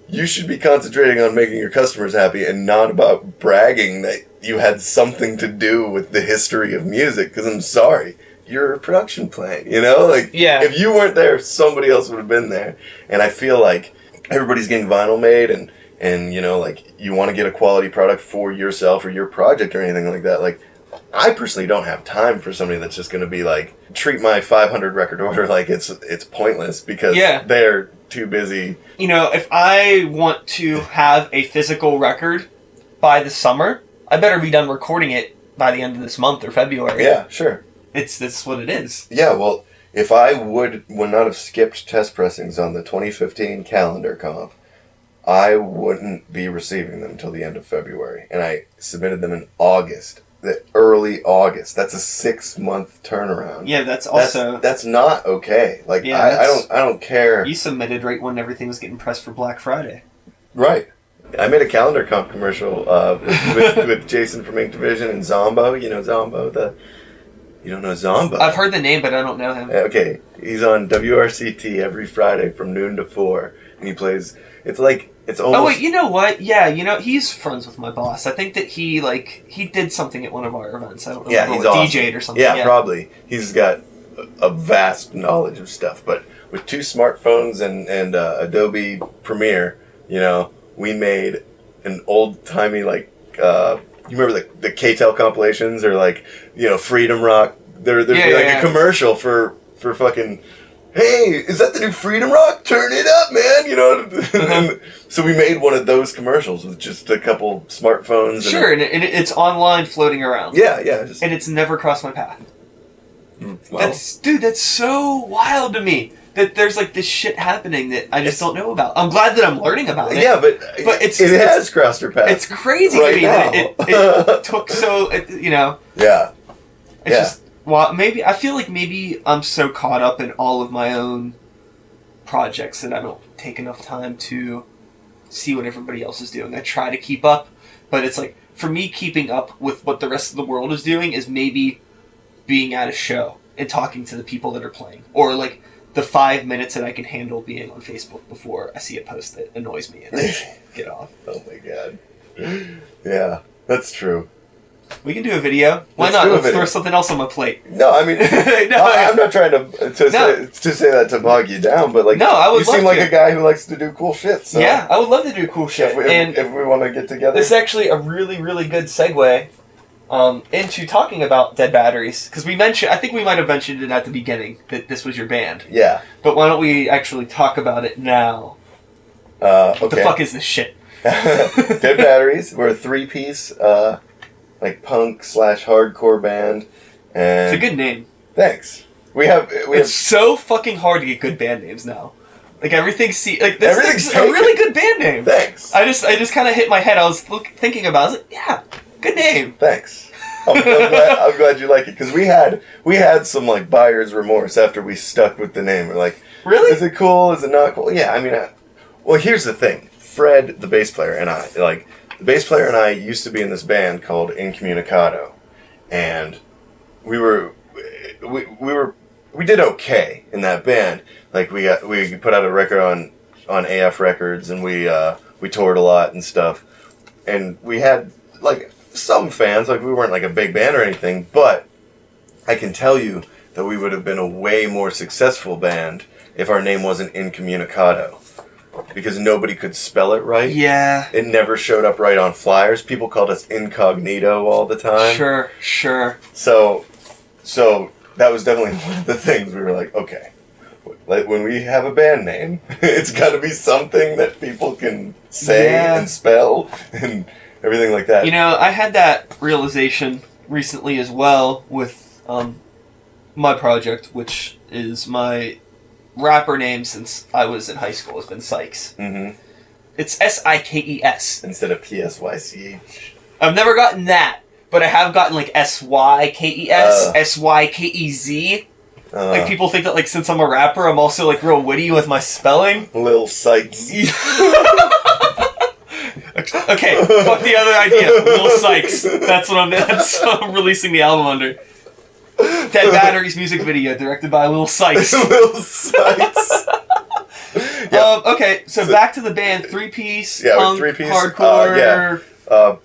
B: you should be concentrating on making your customers happy and not about bragging that you had something to do with the history of music. Because I'm sorry. You're production plan, you know? Like,
A: Yeah.
B: if you weren't there, somebody else would have been there. And I feel like everybody's getting vinyl made and and you know like you want to get a quality product for yourself or your project or anything like that like I personally don't have time for somebody that's just going to be like treat my 500 record order like it's it's pointless because
A: Yeah.
B: they're too busy.
A: You know, if I want to have a physical record by the summer, I better be done recording it by the end of this month or February.
B: Yeah, sure.
A: It's that's what it is.
B: Yeah, well, if I would would not have skipped test pressings on the 2015 calendar comp, I wouldn't be receiving them until the end of February, and I submitted them in August, the early August. That's a six month turnaround.
A: Yeah, that's
B: That's,
A: also
B: that's not okay. Like
A: Yeah,
B: I, I don't I don't care.
A: you submitted right when everything was getting pressed for Black Friday.
B: Right. I made a calendar comp commercial uh, with, with, with Jason from Ink Division and Zombo. You know Zombo, the you don't know Zomba?
A: I've heard the name, but I don't know him.
B: Okay, he's on WRCT every Friday from noon to four, and he plays. It's like it's almost.
A: Oh wait, you know what? Yeah, you know he's friends with my boss. I think that he like he did something at one of our events. I don't
B: know.
A: yeah,
B: he's awesome.
A: DJ'd or something.
B: Yeah,
A: Yeah,
B: probably. He's got a- a vast knowledge of stuff, but with two smartphones and and uh, Adobe Premiere, you know, we made an old timey like uh, you remember the the K-tel compilations or like you know Freedom Rock. There there'd
A: Yeah,
B: be like
A: yeah.
B: a commercial for for fucking. Hey, is that the new Freedom Rock? Turn it up, man! You know.
A: Uh-huh.
B: so we made one of those commercials with just a couple smartphones.
A: Sure, and, it, and it's online floating around.
B: yeah, yeah. Just,
A: And it's never crossed my path.
B: well,
A: That's dude, that's so wild to me. That there's like this shit happening that I just
B: It's-
A: don't know about. I'm glad that I'm learning about it.
B: yeah, but
A: But it's-
B: it
A: it's-
B: has crossed your path.
A: It's crazy
B: Right
A: to me that it,
B: now.
A: it took so it, you know,
B: yeah,
A: it's
B: Yeah.
A: just well maybe I feel like maybe I'm so caught up in all of my own projects that I don't take enough time to see what everybody else is doing. I try to keep up, but it's like for me keeping up with what the rest of the world is doing is maybe being at a show and talking to the people that are playing or like the five minutes that I can handle being on Facebook before I see a post that annoys me and get off.
B: Oh my god. Yeah, that's true.
A: We can do a video. Why
B: Let's
A: not? Let's
B: video.
A: throw something else on my plate.
B: No, I mean,
A: no,
B: I, am not trying to to, say, to say that to bog you down, but like,
A: No, I would
B: you seem like
A: to.
B: a guy who likes to do cool shit. So
A: yeah, I would love to do cool shit.
B: if we, if,
A: and
B: if we want to get together,
A: this is actually a really, really good segue um, into talking about dead batteries because we mentioned. I think we might have mentioned it at the beginning that this was your band.
B: yeah.
A: But why don't we actually talk about it now?
B: Uh,
A: What the fuck is this shit?
B: Dead Batteries. We're a three piece, uh, like punk slash hardcore band, and
A: It's a good name.
B: thanks. We have we
A: It's
B: have
A: so fucking hard to get good band names now. Like everything's see like this
B: Everything's
A: is a really good band name.
B: thanks.
A: I just I just kind of hit my head. I was look, thinking about. it. I was like, yeah, good name.
B: Thanks. I'm, I'm glad, I'm glad you like it because we had we had some like buyer's remorse after we stuck with the name. We're like,
A: Really?
B: is it cool? Is it not cool? Yeah, I mean, I, well, here's the thing. Fred, the bass player, and I, like, the bass player and I used to be in this band called Incommunicado, and we were, we, we were, we did okay in that band. Like, we got, we put out a record on, on AF Records, and we, uh, we toured a lot and stuff, and we had like some fans. Like, we weren't like a big band or anything, but I can tell you that we would have been a way more successful band if our name wasn't Incommunicado. Because nobody could spell it right.
A: Yeah.
B: It never showed up right on flyers. People called us incognito all the time.
A: Sure. Sure.
B: So, so that was definitely one of the things we were like, okay, like when we have a band name, it's got to be something that people can say
A: Yeah.
B: and spell and everything like that.
A: You know, I had that realization recently as well with um, my project, which is my rapper name since I was in high school. Has been Sykes.
B: hmm
A: It's S I K E S.
B: Instead of P S Y C H.
A: I've never gotten that, but I have gotten like S Y K E S, S Y K E Z.
B: Uh.
A: S Y K E Z.
B: Uh,
A: Like people think that like since I'm a rapper, I'm also like real witty with my spelling.
B: Lil Sykes.
A: okay, fuck the other idea. Lil Sykes. That's what I'm. That's what I'm releasing the album under. Dead Batteries music video directed by Lil Sykes.
B: Lil Sykes. Yeah.
A: Um, okay, so,
B: So-
A: back to the band, three piece,
B: Yeah,
A: punk,
B: three-piece,
A: hardcore.
B: uh, yeah. Uh,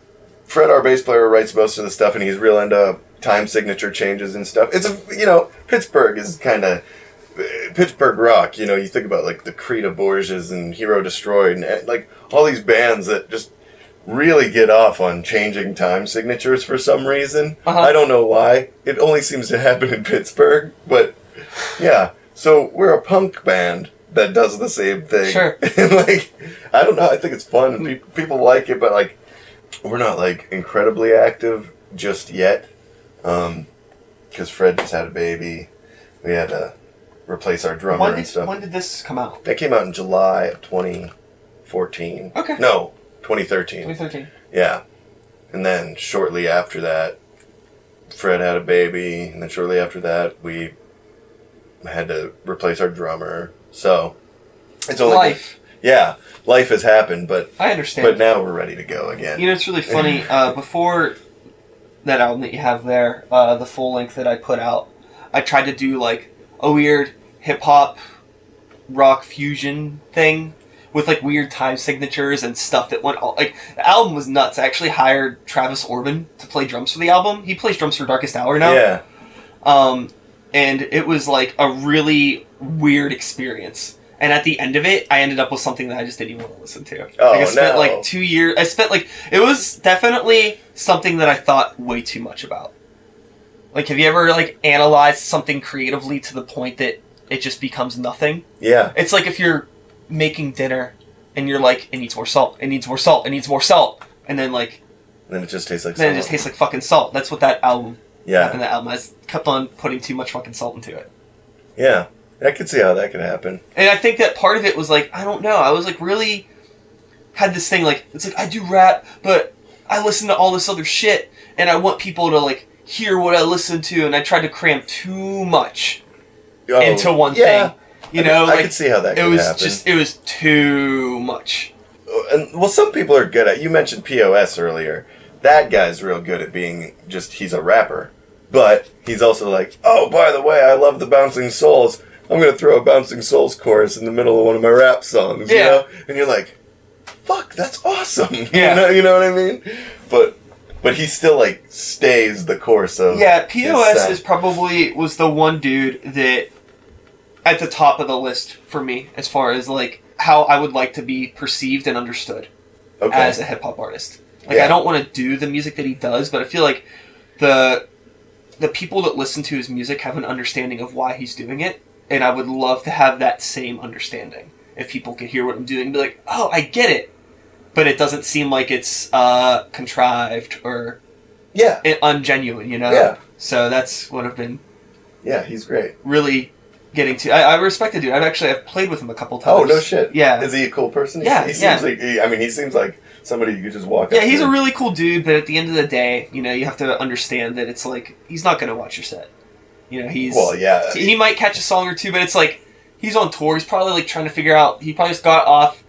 B: Fred, our bass player, writes most of the stuff, and he's real into time signature changes and stuff. It's a you know Pittsburgh is kind of Pittsburgh rock. You know, you think about like the Creta Bourzias and Hero Destroyed, and like all these bands that just really get off on changing time signatures for some reason.
A: Uh-huh.
B: I don't know why. It only seems to happen in Pittsburgh, but yeah. So we're a punk band that does the same thing.
A: Sure.
B: and like, I don't know. I think it's fun. Pe- people like it, but like, we're not like incredibly active just yet. Um, because Fred just had a baby. We had to replace our drummer
A: When
B: and
A: did,
B: stuff.
A: when did this come out?
B: that came out in July of 2014.
A: Okay.
B: No, 2013.
A: 2013.
B: Yeah. And then shortly after that, Fred had a baby, and then shortly after that, we had to replace our drummer. So it's only
A: Life.
B: yeah, life has happened, but
A: I understand.
B: but now we're ready to go again.
A: You know, it's really funny. Uh, before that album that you have there, uh, the full length that I put out, I tried to do like a weird hip hop rock fusion thing with like weird time signatures and stuff that went all like the album was nuts. I actually hired Travis Orbin to play drums for the album. He plays drums for Darkest Hour now.
B: yeah,
A: Um, and it was like a really weird experience. And at the end of it, I ended up with something that I just didn't even want to listen to.
B: Oh,
A: like I spent
B: no.
A: like two years. I spent like it was definitely something that I thought way too much about. Like, have you ever like analyzed something creatively to the point that it just becomes nothing?
B: Yeah.
A: It's like if you're making dinner and you're like, it needs more salt, it needs more salt, it needs more salt, and then like
B: Then it just tastes like. Salt.
A: Then it just tastes like fucking salt. That's what that album
B: Yeah.
A: happened. That album I kept on putting too much fucking salt into it.
B: Yeah. I could see how that could happen.
A: And I think that part of it was like, I don't know, I was like really had this thing like it's like I do rap, but I listen to all this other shit and I want people to like hear what I listen to and I tried to cram too much
B: Oh,
A: into one
B: yeah.
A: thing. You know,
B: I
A: like
B: could see how that
A: it was
B: happen.
A: just it was too much.
B: and well, some people are good at. You mentioned POS earlier. That guy's real good at being just. He's a rapper, but he's also like, oh, by the way, I love the Bouncing Souls. I'm gonna throw a Bouncing Souls chorus in the middle of one of my rap songs. You
A: Yeah.
B: know? and you're like, fuck, that's awesome.
A: Yeah.
B: you know, you know what I mean? But but he still like stays the course of.
A: Yeah, POS is probably was the one dude that at the top of the list for me as far as like how I would like to be perceived and understood
B: okay.
A: as a hip hop artist. Like
B: Yeah.
A: I don't want to do the music that he does, but I feel like the the people that listen to his music have an understanding of why he's doing it, and I would love to have that same understanding. If people could hear what I'm doing and be like, "Oh, I get it," but it doesn't seem like it's uh, contrived or
B: yeah,
A: ungenuine, you know?
B: Yeah.
A: So that's what I've been
B: yeah, he's great.
A: really getting to. I, I respect the dude. I've actually I've played with him a couple times.
B: Oh no shit.
A: Yeah.
B: Is he a cool person?
A: Yeah,
B: He seems
A: yeah.
B: like. He, I mean, he seems like somebody you could just walk.
A: Yeah, he's
B: to.
A: a really cool dude, but at the end of the day, you know, you have to understand that it's like he's not going to watch your set. You know, he's
B: Well, yeah.
A: he might catch a song or two, but it's like he's on tour. He's probably like trying to figure out. He probably just got off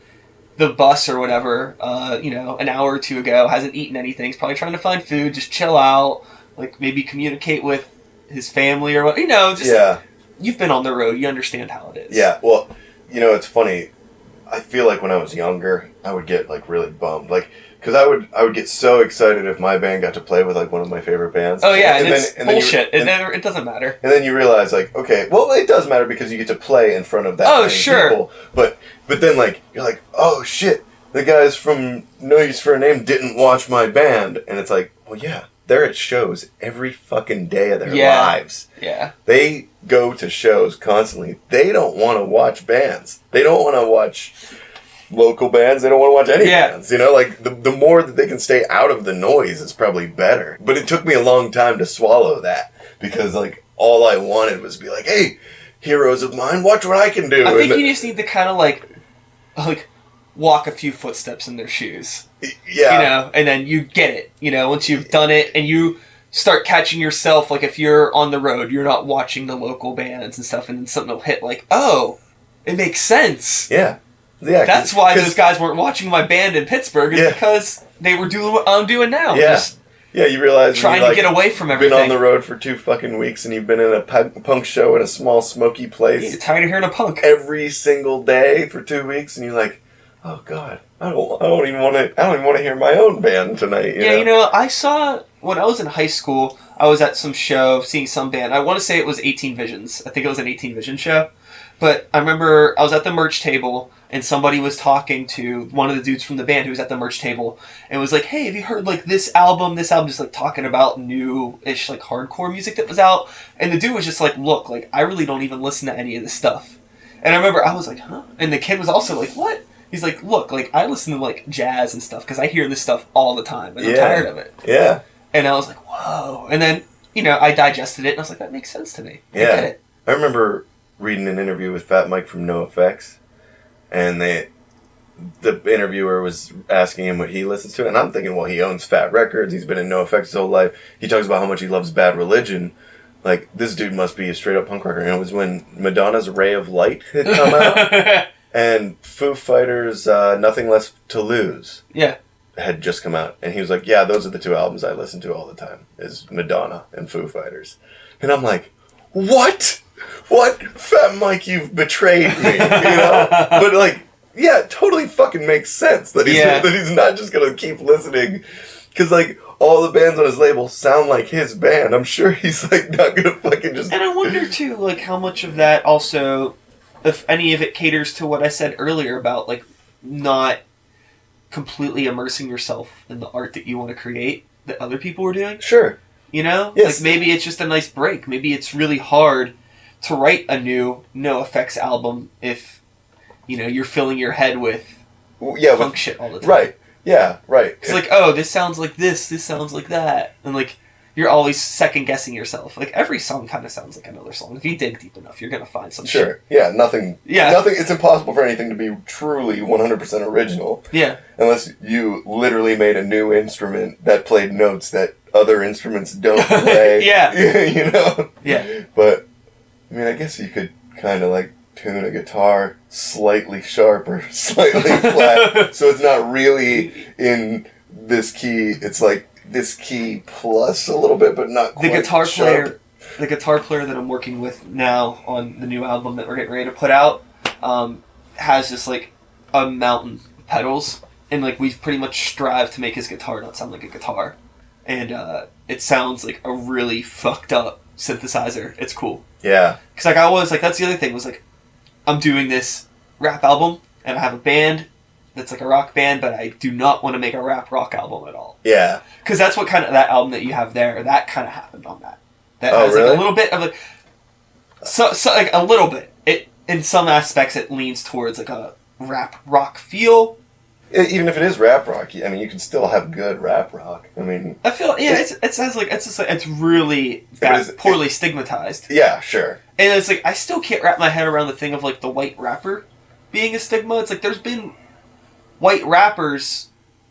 A: the bus or whatever, uh, you know, an hour or two ago. Hasn't eaten anything. He's probably trying to find food, just chill out, like maybe communicate with his family or what. You know, just
B: yeah.
A: You've been on the road. You understand how it is.
B: Yeah, well, you know, it's funny. I feel like when I was younger, I would get like really bummed, like because I would I would get so excited if my band got to play with like one of my favorite bands.
A: Oh yeah, and, it's
B: then you-
A: bullshit. it
B: and,
A: never. It doesn't matter.
B: and then you realize like, okay, well, it does matter because you get to play in front of that.
A: Oh, sure.
B: People. But but then like you're like, oh shit, the guys from No Use for a Name didn't watch my band, and it's like, well, yeah, they're at shows every fucking day of their
A: Yeah.
B: lives.
A: Yeah.
B: They go to shows constantly. They don't want to watch bands. They don't want to watch local bands. They don't want to watch any
A: Yeah.
B: bands. You know, like the, the more that they can stay out of the noise is probably better. But it took me a long time to swallow that because like all I wanted was to be like, hey, heroes of mine, watch what I can do.
A: I think
B: And-
A: you just need to kind of like, like, walk a few footsteps in their shoes.
B: Yeah.
A: You know, and then you get it. You know, once you've done it and you start catching yourself, like if you're on the road, you're not watching the local bands and stuff, and then something will hit. Like, oh, it makes sense.
B: Yeah. Yeah.
A: That's why those guys weren't watching my band in Pittsburgh. Is
B: Yeah.
A: because they were doing what I'm doing now.
B: Yeah.
A: Just
B: Yeah, you realize
A: trying
B: you,
A: to get away from everything.
B: Been on the road for two fucking weeks, and you've been in a punk punk show in a small, smoky place.
A: You're tired of hearing a punk.
B: every single day for two weeks, and you're like, "Oh God, I don't, I don't even want to, I don't even want to hear my own band tonight." You
A: yeah,
B: know?
A: you know, I saw when I was in high school. I was at some show seeing some band. I want to say it was 18 Visions. I think it was an 18 Vision show. But I remember I was at the merch table and somebody was talking to one of the dudes from the band who was at the merch table and was like, "Hey, have you heard like this album? This album just like talking about new-ish like hardcore music that was out." And the dude was just like, "Look, like I really don't even listen to any of this stuff." And I remember I was like, "Huh?" And the kid was also like, "What?" He's like, "Look, like I listen to like jazz and stuff because I hear this stuff all the time and I'm
B: Yeah.
A: tired of it."
B: yeah,
A: And I was like, "Whoa!" And then you know I digested it and I was like, "That makes sense to me." I
B: Yeah.
A: get it.
B: I remember reading an interview with Fat Mike from No NoFX, and they, the interviewer was asking him what he listens to, and I'm thinking, well, he owns Fat Records. He's been in No NoFX his whole life. He talks about how much he loves Bad Religion. Like this dude must be a straight up punk rocker. And it was when Madonna's Ray of Light had come out, and Foo Fighters' uh, Nothing Left to Lose.
A: yeah.
B: had just come out, and he was like, "Yeah, those are the two albums I listen to all the time: is Madonna and Foo Fighters." And I'm like, "What? What, Fat Mike? You've betrayed me!" You know? but like, yeah, it totally fucking makes sense that he's
A: Yeah.
B: that he's not just gonna keep listening, because like all the bands on his label sound like his band. I'm sure he's like not gonna fucking just.
A: And I wonder too, like how much of that also if any of it caters to what I said earlier about like not completely immersing yourself in the art that you want to create that other people were doing.
B: Sure.
A: You know,
B: Yes.
A: like maybe it's just a nice break. Maybe it's really hard to write a new NoFX album if you know you're filling your head with
B: W- Yeah.
A: punk
B: With,
A: shit all the time.
B: right. Yeah. Right.
A: It's like, oh, this sounds like this, this sounds like that. And like you're always second guessing yourself. Like every song kind of sounds like another song. If you dig deep enough, you're gonna find some shit.
B: Sure. Yeah. Nothing.
A: Yeah.
B: Nothing. It's impossible for anything to be truly 100% original
A: Yeah.
B: unless you literally made a new instrument that played notes that other instruments don't play.
A: Yeah.
B: you know.
A: Yeah.
B: But I mean, I guess you could kind of like tune a guitar slightly sharper, slightly flat, so it's not really in this key. It's like this key plus a little bit, but not
A: The guitar
B: sharp.
A: player the guitar player that I'm working with now on the new album that we're getting ready to put out, um, has this like a mountain of pedals and like we've pretty much strive to make his guitar not sound like a guitar. And uh, it sounds like a really fucked up synthesizer. It's cool.
B: Yeah,
A: Cause like I was like that's the other thing was like I'm doing this rap album and I have a band that's like a rock band, but I do not want to make a rap rock album at all.
B: yeah,
A: Cause that's what kind of that album that you have there that kind of happened on that. That
B: Oh,
A: has like a little bit of like so so like a little bit. It in some aspects it leans towards like a rap rock feel.
B: Even if it is rap rock, I mean, you can still have good rap rock. I mean,
A: I feel yeah, it's it sounds like it's just like, it's really bad,
B: is-
A: poorly stigmatized.
B: yeah, sure,
A: And it's like I still can't wrap my head around the thing of like the white rapper being a stigma. It's like there's been white rappers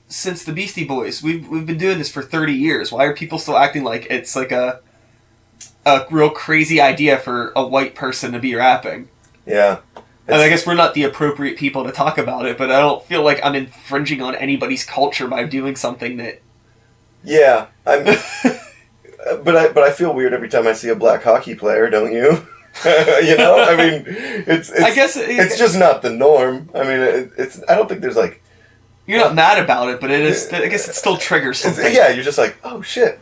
A: since the Beastie Boys. We've we've been doing this for thirty years. Why are people still acting like it's like a a real crazy idea for a white person to be rapping?
B: yeah.
A: And I guess we're not the appropriate people to talk about it, but I don't feel like I'm infringing on anybody's culture by doing something that.
B: yeah, I'm. but I but I feel weird every time I see a black hockey player, don't you? you know, I mean, it's, it's
A: I guess
B: it's just not the norm. I mean, it, it's I don't think there's like
A: you're not mad about it, but it is. I guess it still triggers something.
B: yeah, you're just like oh shit.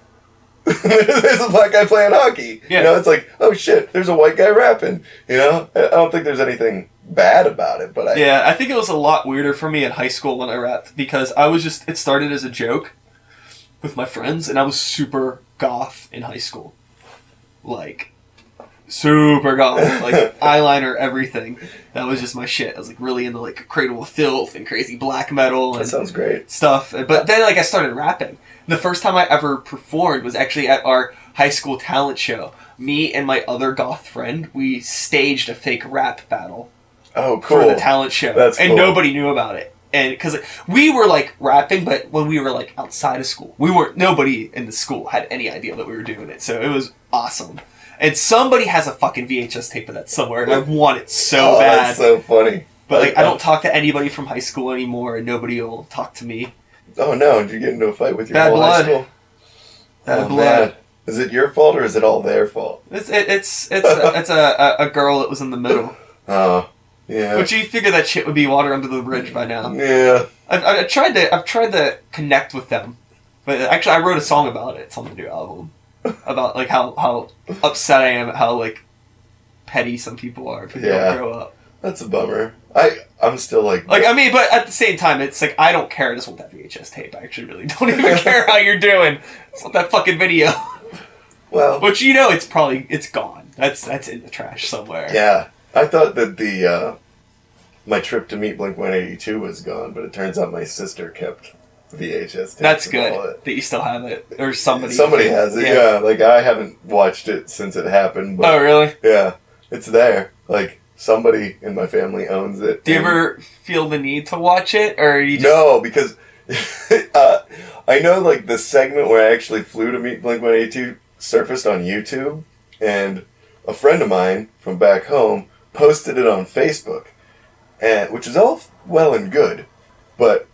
B: there's a black guy playing hockey.
A: Yeah.
B: You know, it's like oh shit. There's a white guy rapping. You know, I I don't think there's anything bad about it, but I
A: Yeah, I think it was a lot weirder for me in high school when I rapped because I was just it started as a joke with my friends and I was super goth in high school. Like super goth, like eyeliner everything. That was just my shit. I was like really into like Cradle of Filth and crazy black metal And that
B: sounds great.
A: stuff. But then like I started rapping. The first time I ever performed was actually at our high school talent show. Me and my other goth friend, we staged a fake rap battle
B: Oh, cool.
A: for the talent show,
B: That's
A: and
B: cool.
A: nobody knew about it. And because we were like rapping, but when we were like outside of school, we weren't. Nobody in the school had any idea that we were doing it, so it was awesome. And somebody has a fucking VHS tape of that somewhere, and I want it so
B: oh,
A: bad.
B: That's so funny.
A: but like, I don't talk to anybody from high school anymore, and nobody will talk to me.
B: Oh no! Did you get into a fight with your
A: Bad
B: whole high school?
A: Bad
B: oh,
A: blood.
B: man. Is it your fault or is it all their fault?
A: It's it, it's it's a, it's a, a, a girl that was in the middle,
B: Oh, yeah.
A: but you figure that shit would be water under the bridge by now.
B: yeah.
A: I've, I've tried to I've tried to connect with them, but actually I wrote a song about it. It's on the new album about like how how upset I am at how like petty some people are
B: Yeah.
A: don't grow up.
B: That's a bummer. I I'm still like
A: Like I mean, but at the same time, it's like I don't care. I just want that VHS tape. I actually really don't even care how you're doing. I just want that fucking video.
B: well,
A: But you know, it's probably it's gone. That's that's in the trash somewhere.
B: yeah. I thought that the uh, my trip to meet Blink 182 was gone, but it turns out my sister kept VHS.
A: That's good that you still have it, or somebody.
B: Somebody has it. Yeah. Like I haven't watched it since it happened, but
A: Oh really?
B: yeah, it's there. Like somebody in my family owns it.
A: Do you ever feel the need to watch it, or you just
B: No, because uh, I know like the segment where I actually flew to meet Blink One Eighty Two surfaced on YouTube, and a friend of mine from back home posted it on Facebook, and which is all well and good, but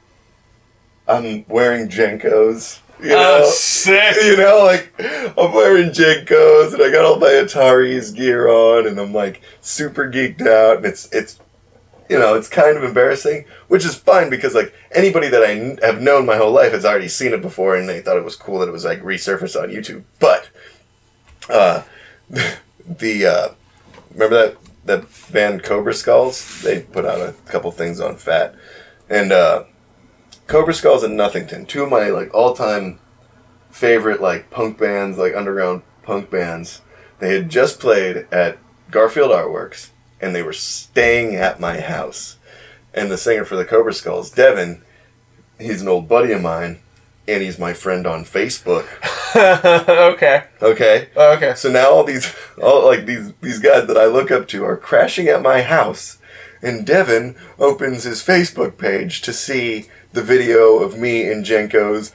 B: I'm wearing JNCOs. You know,
A: Oh, sick.
B: you know, like I'm wearing JNCOs and I got all my Ataris' gear on and I'm like super geeked out and it's it's you know it's kind of embarrassing, which is fine because like anybody that I have known my whole life has already seen it before and they thought it was cool that it was like resurfaced on YouTube. But uh, the uh, remember that that band Cobra Skulls. They put out a couple things on Fat, and uh, Cobra Skulls and Nothington, two of my like all time favorite like punk bands, like underground punk bands. They had just played at Garfield Artworks, and they were staying at my house. And the singer for the Cobra Skulls, Devin, he's an old buddy of mine, and he's my friend on Facebook.
A: okay.
B: Okay.
A: Oh, okay.
B: So now all these, all like these these guys that I look up to are crashing at my house, and Devin opens his Facebook page to see the video of me and JNCO's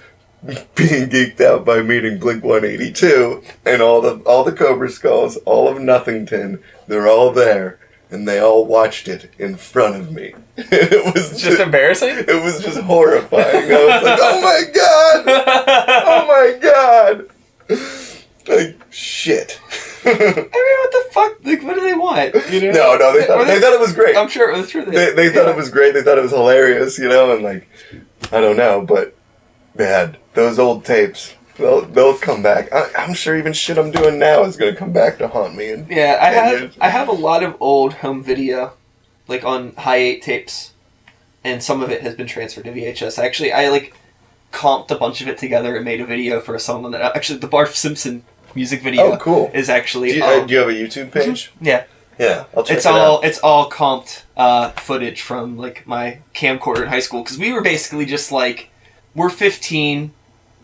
B: being geeked out by meeting Blink One Eighty Two, and all the all the Cobra Skulls, all of Nothington, they're all there, and they all watched it in front of me. it was
A: It's just embarrassing.
B: it was just horrifying. I was like, oh my god! Oh my god! Like, shit.
A: I mean, what the fuck? Like, what do they want? You know?
B: no, no, they thought,
A: Were
B: they thought it was great.
A: I'm sure it was true.
B: They, they thought it was great. They thought it was hilarious, you know, and like, I don't know, but man, those old tapes, they'll, they'll come back. I, I'm sure even shit I'm doing now is going to come back to haunt me. And,
A: Yeah, I have I have a lot of old home video, like on high eight tapes, and some of it has been transferred to VHS. Actually, I like comped a bunch of it together and made a video for a song on that. Actually, the Barf Simpson music video
B: Oh, cool.
A: is actually
B: Do you, uh, do you have a YouTube page?
A: yeah.
B: Yeah, I'll check
A: It's
B: it
A: all
B: out.
A: it's all comped uh, footage from like my camcorder in high school because we were basically just like we're 15.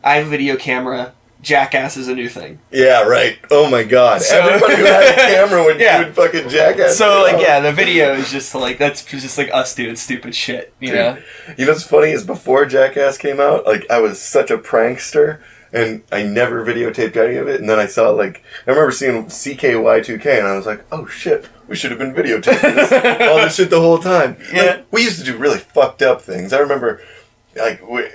A: I have a video camera. Jackass is a new thing.
B: Yeah, right. Oh my god.
A: So-
B: Everybody who had a camera would,
A: Yeah.
B: would fucking jackass.
A: So like yeah, the video is just like that's just like us doing stupid shit. You
B: Dude.
A: know.
B: You know what's funny is before Jackass came out, like I was such a prankster and I never videotaped any of it. And then I saw like I remember seeing CKY2K and I was like, oh shit, we should have been videotaping this, all this shit the whole time. Like,
A: Yeah.
B: we used to do really fucked up things. I remember, like, we,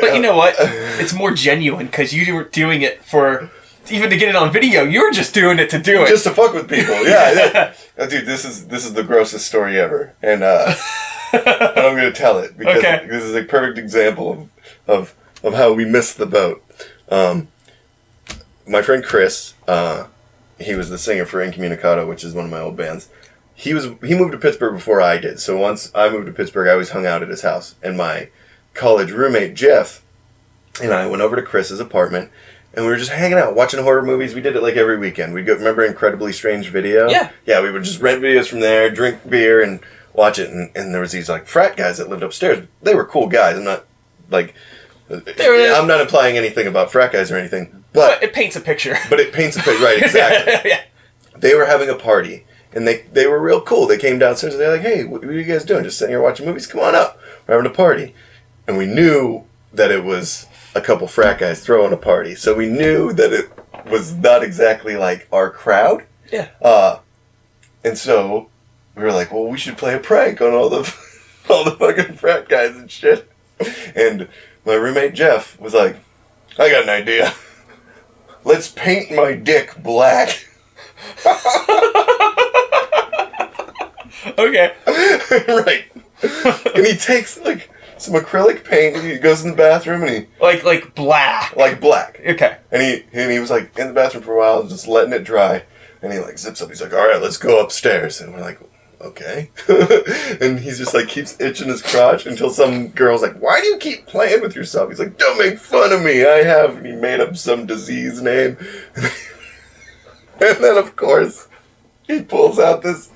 A: But you know what? It's more genuine because you were doing it for even to get it on video. You were just doing it to do it.
B: just to fuck with people. Yeah, yeah. Uh, dude, this is this is the grossest story ever, and uh, I'm gonna tell it because
A: Okay.
B: this is a perfect example of of, of how we missed the boat. Um, my friend Chris, uh, he was the singer for Incommunicado, which is one of my old bands. He was he moved to Pittsburgh before I did, so once I moved to Pittsburgh, I always hung out at his house, and my college roommate Jeff and I went over to Chris's apartment. And we were just hanging out, watching horror movies. We did it like every weekend. We'd go, remember Incredibly Strange Video?
A: Yeah.
B: Yeah, we would just rent videos from there, drink beer, and watch it. And, and there was these like frat guys that lived upstairs. They were cool guys. I'm not like, I'm not implying anything about frat guys or anything,
A: but
B: but
A: it paints a picture.
B: but it paints a picture, right? Exactly.
A: yeah.
B: they were having a party, and they they were real cool. They came downstairs and they're like, "Hey, what, what are you guys doing? Just sitting here watching movies? Come on up. We're having a party." And we knew that it was a couple frat guys throwing a party, so we knew that it was not exactly like our crowd.
A: Yeah.
B: Uh, and so we were like, "Well, we should play a prank on all the all the fucking frat guys and shit." And my roommate Jeff was like, "I got an idea. Let's paint my dick black."
A: Okay.
B: right. and he takes like some acrylic paint. and He goes in the bathroom and he
A: Like like black.
B: like black.
A: Okay.
B: And he and he was like in the bathroom for a while, just letting it dry. And he like zips up. He's like, "All right, let's go upstairs." And we're like, "Okay." and he's just like keeps itching his crotch until some girl's like, "Why do you keep playing with yourself?" He's like, "Don't make fun of me. I have." And he made up some disease name. and then of course. He pulls out this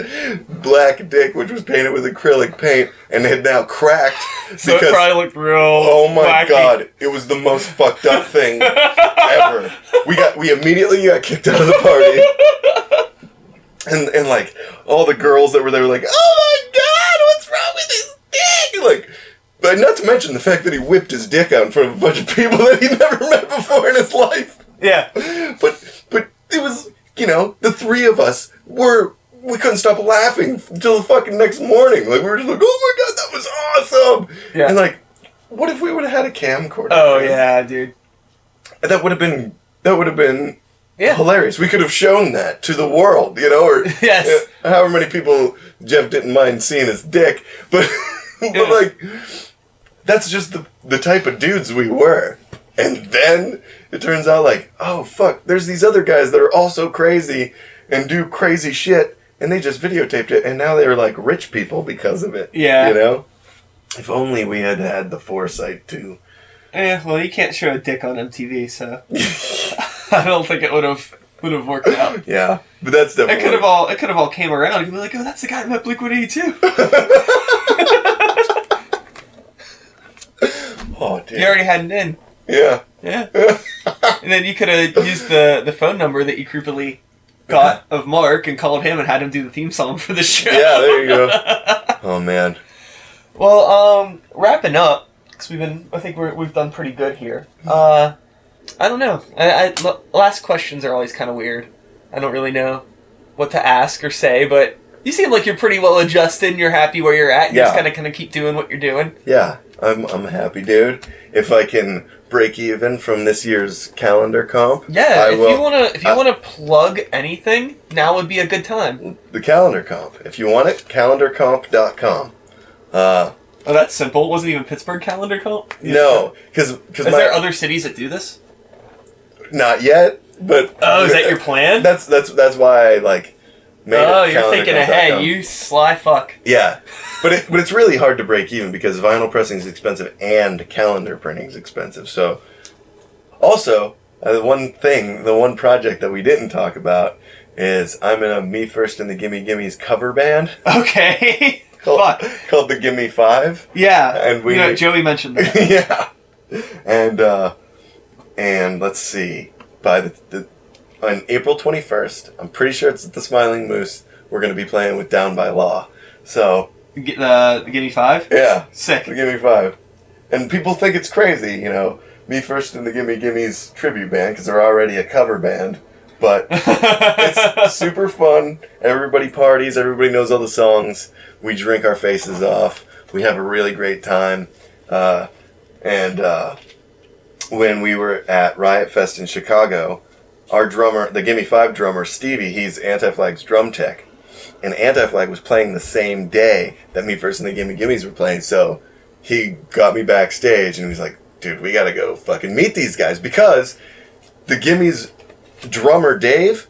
B: black dick, which was painted with acrylic paint, and had now cracked
A: So it probably looked real.
B: Oh my
A: wacky.
B: god, it was the most fucked up thing ever. We got we immediately got kicked out of the party. And and like all the girls that were there were like, "Oh my god, what's wrong with his dick?" Like but not to mention the fact that he whipped his dick out in front of a bunch of people that he'd never met before in his life.
A: Yeah.
B: But but it was, you know, the three of us were we couldn't stop laughing until the fucking next morning. Like we were just like, "Oh my god, that was awesome!"
A: Yeah.
B: And like, what if we would have had a camcorder?
A: Oh yeah, dude.
B: that would have been that would have been
A: Yeah.
B: hilarious. We could have shown that to the world, you know, or
A: Yes.
B: uh, however many people Jeff didn't mind seeing his dick, but but
A: Yeah.
B: like that's just the the type of dudes we were. And then it turns out like, oh fuck, there's these other guys that are also crazy and do crazy shit, and they just videotaped it, and now they're like rich people because of it.
A: Yeah.
B: you know. If only we had had the foresight to.
A: Eh, well, you can't show a dick on MTV, so I don't think it would have would have worked out.
B: Yeah, but that's definitely It
A: could have all it could have all came around. You'd be like, oh, that's the guy who met Blink One Eighty Two.
B: Oh, dude.
A: You already had an in.
B: Yeah.
A: Yeah. And then you could have used the the phone number that you creepily got of Mark and called him and had him do the theme song for the show.
B: Yeah, there you go. Oh man.
A: Well, um, wrapping up because we've been, I think we're, we've done pretty good here. Uh, I don't know. I, I l- last questions are always kind of weird. I don't really know what to ask or say, but you seem like you're pretty well adjusted and you're happy where you're at. You just kind of kind of keep doing what you're doing.
B: Yeah, I'm I'm happy dude. If I can break even from this year's calendar comp,
A: Yeah,
B: I
A: if
B: will.
A: you wanna if you
B: I-
A: wanna plug anything, now would be a good time.
B: the calendar comp. If you want it, calendarcomp.com. Uh,
A: Oh, that's simple. It wasn't even Pittsburgh calendar comp.
B: no, because because
A: Is
B: my
A: there other cities that do this?
B: Not yet, but
A: Oh, is that your plan?
B: That's that's that's why I like. Made
A: Oh,
B: it
A: you're thinking ahead, you sly fuck.
B: Yeah, but it, but it's really hard to break even because vinyl pressing is expensive and calendar printing is expensive. So, also uh, the one thing, the one project that we didn't talk about is I'm in a Me First and the Gimme Gimmes cover band
A: Okay.
B: called,
A: fuck.
B: called the Gimme Five.
A: Yeah.
B: And we-
A: you know, Joey mentioned that.
B: yeah, and uh, and let's see, by the, the on April 21st, I'm pretty sure it's at the Smiling Moose. We're gonna be playing with Down by Law. So
A: Get the, the Gimme Five?
B: yeah,
A: Sick.
B: The Gimme Five. And people think it's crazy, you know, me first in the Gimme Gimme's tribute band because they're already a cover band. But it's super fun. Everybody parties. Everybody knows all the songs. We drink our faces off. We have a really great time. Uh, and uh, when we were at Riot Fest in Chicago, our drummer, the Gimme Five drummer, Stevie, he's Anti Flag's drum tech. And Anti Flag was playing the same day that Me First and the Gimme Gimmes were playing. So he got me backstage and he was like, dude, we gotta go fucking meet these guys because the Gimmes drummer Dave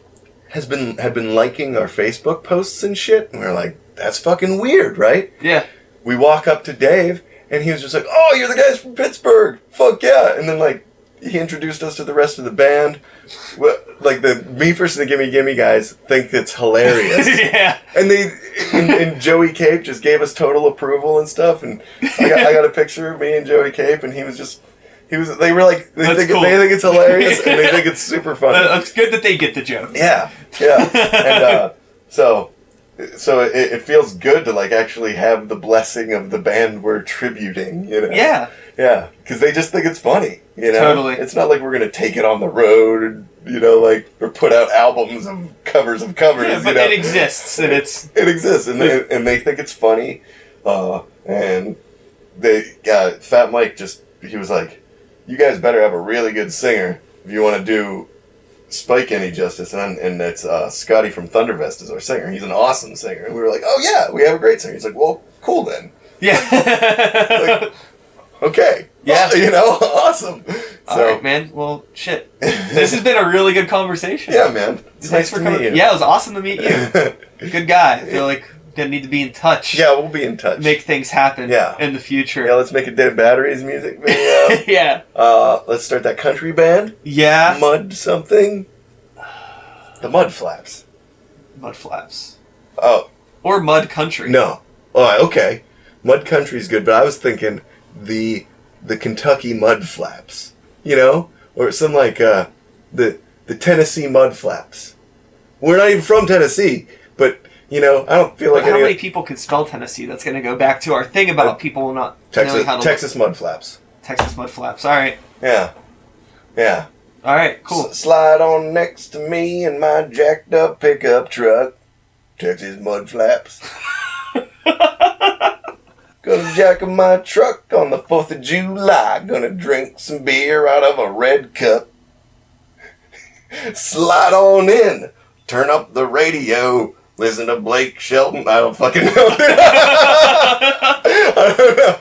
B: has been had been liking our Facebook posts and shit, and we are like, that's fucking weird, right?
A: yeah.
B: We walk up to Dave, and he was just like, "Oh, you're the guys from Pittsburgh, fuck yeah!" And then like he introduced us to the rest of the band. Like the me first and the gimme gimme guys think it's hilarious,
A: yeah.
B: and they and, and Joey Cape just gave us total approval and stuff. And I got, I got a picture of me and Joey Cape, and he was just. He was. They were like. They think,
A: cool.
B: they think it's hilarious, and they think it's super funny.
A: It's good that they get the joke.
B: Yeah, yeah. and uh, so, so it, it feels good to like actually have the blessing of the band we're tributing. You know.
A: Yeah.
B: Yeah, because they just think it's funny. You know.
A: Totally.
B: It's not like we're gonna take it on the road. You know, like or put out albums of covers of covers.
A: Yeah,
B: you
A: but
B: know?
A: it exists, and it's
B: It exists, and they and they think it's funny. Uh, and they uh, Fat Mike just he was like, "You guys better have a really good singer if you want to do Spike any justice." And and it's uh, Scotty from Thundervest is our singer. He's an awesome singer, and we were like, "Oh yeah, we have a great singer." He's like, "Well, cool then."
A: yeah.
B: Like, okay,
A: Yeah.
B: you know, awesome.
A: All
B: So
A: right, man. Well, shit. This has been a really good conversation.
B: yeah, man. It's
A: Thanks
B: nice
A: for coming.
B: you.
A: Yeah, it was awesome to meet you. Good guy. I feel like gonna need to be in touch.
B: yeah, we'll be in touch.
A: Make things happen.
B: Yeah.
A: In the future.
B: yeah, let's make a Dead Batteries music video.
A: yeah.
B: uh, let's start that country band.
A: Yeah.
B: Mud something. The Mud Flaps.
A: Mud flaps.
B: Oh
A: Or mud country.
B: no. Oh okay. Mud Country's good, but I was thinking the the Kentucky Mud Flaps. You know, or some like uh, the the Tennessee Mud Flaps. We're not even from Tennessee, but you know, I don't feel like
A: how
B: any
A: many people can spell Tennessee? That's going to go back to our thing about people not
B: Texas
A: knowing how to
B: Texas Mud Flaps.
A: Texas mud flaps. All right.
B: Yeah, yeah.
A: All right. Cool.
B: S- slide on next to me in my jacked up pickup truck. Texas mud flaps. Gonna jack up my truck on the 4th of July. Gonna drink some beer out of a red cup. Slide on in. Turn up the radio. Listen to Blake Shelton. I don't fucking know. I don't know.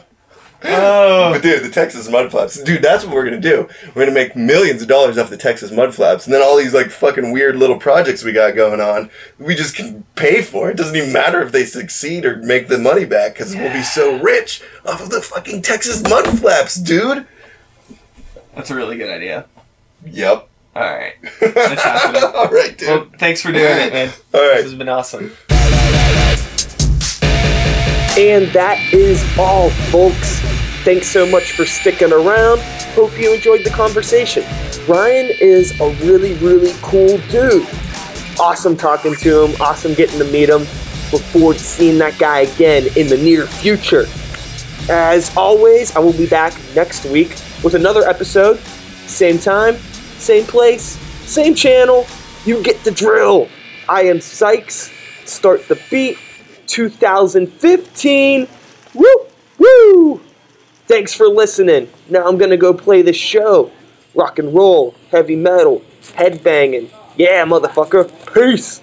A: Oh.
B: But dude, the Texas mudflaps, dude, that's what we're gonna do. We're gonna make millions of dollars off the Texas mudflaps, and then all these like fucking weird little projects we got going on, we just can pay for. It doesn't even matter if they succeed or make the money back, because we'll be so rich off of the fucking Texas mudflaps, dude.
A: That's a really good idea.
B: Yep.
A: All right. That's happening.
B: all right, dude.
A: Well, thanks for doing it, man.
B: all
A: This has been awesome. And that is all, folks. Thanks so much for sticking around. Hope you enjoyed the conversation. Ryan is a really, really cool dude. Awesome talking to him, awesome getting to meet him. Look forward to seeing that guy again in the near future. As always, I will be back next week with another episode. Same time, same place, same channel. You get the drill. I am Sykes. Start the beat. 2015. Woo! Woo! Thanks for listening. Now I'm gonna go play the show. Rock and roll, heavy metal, headbanging. Yeah, motherfucker. Peace.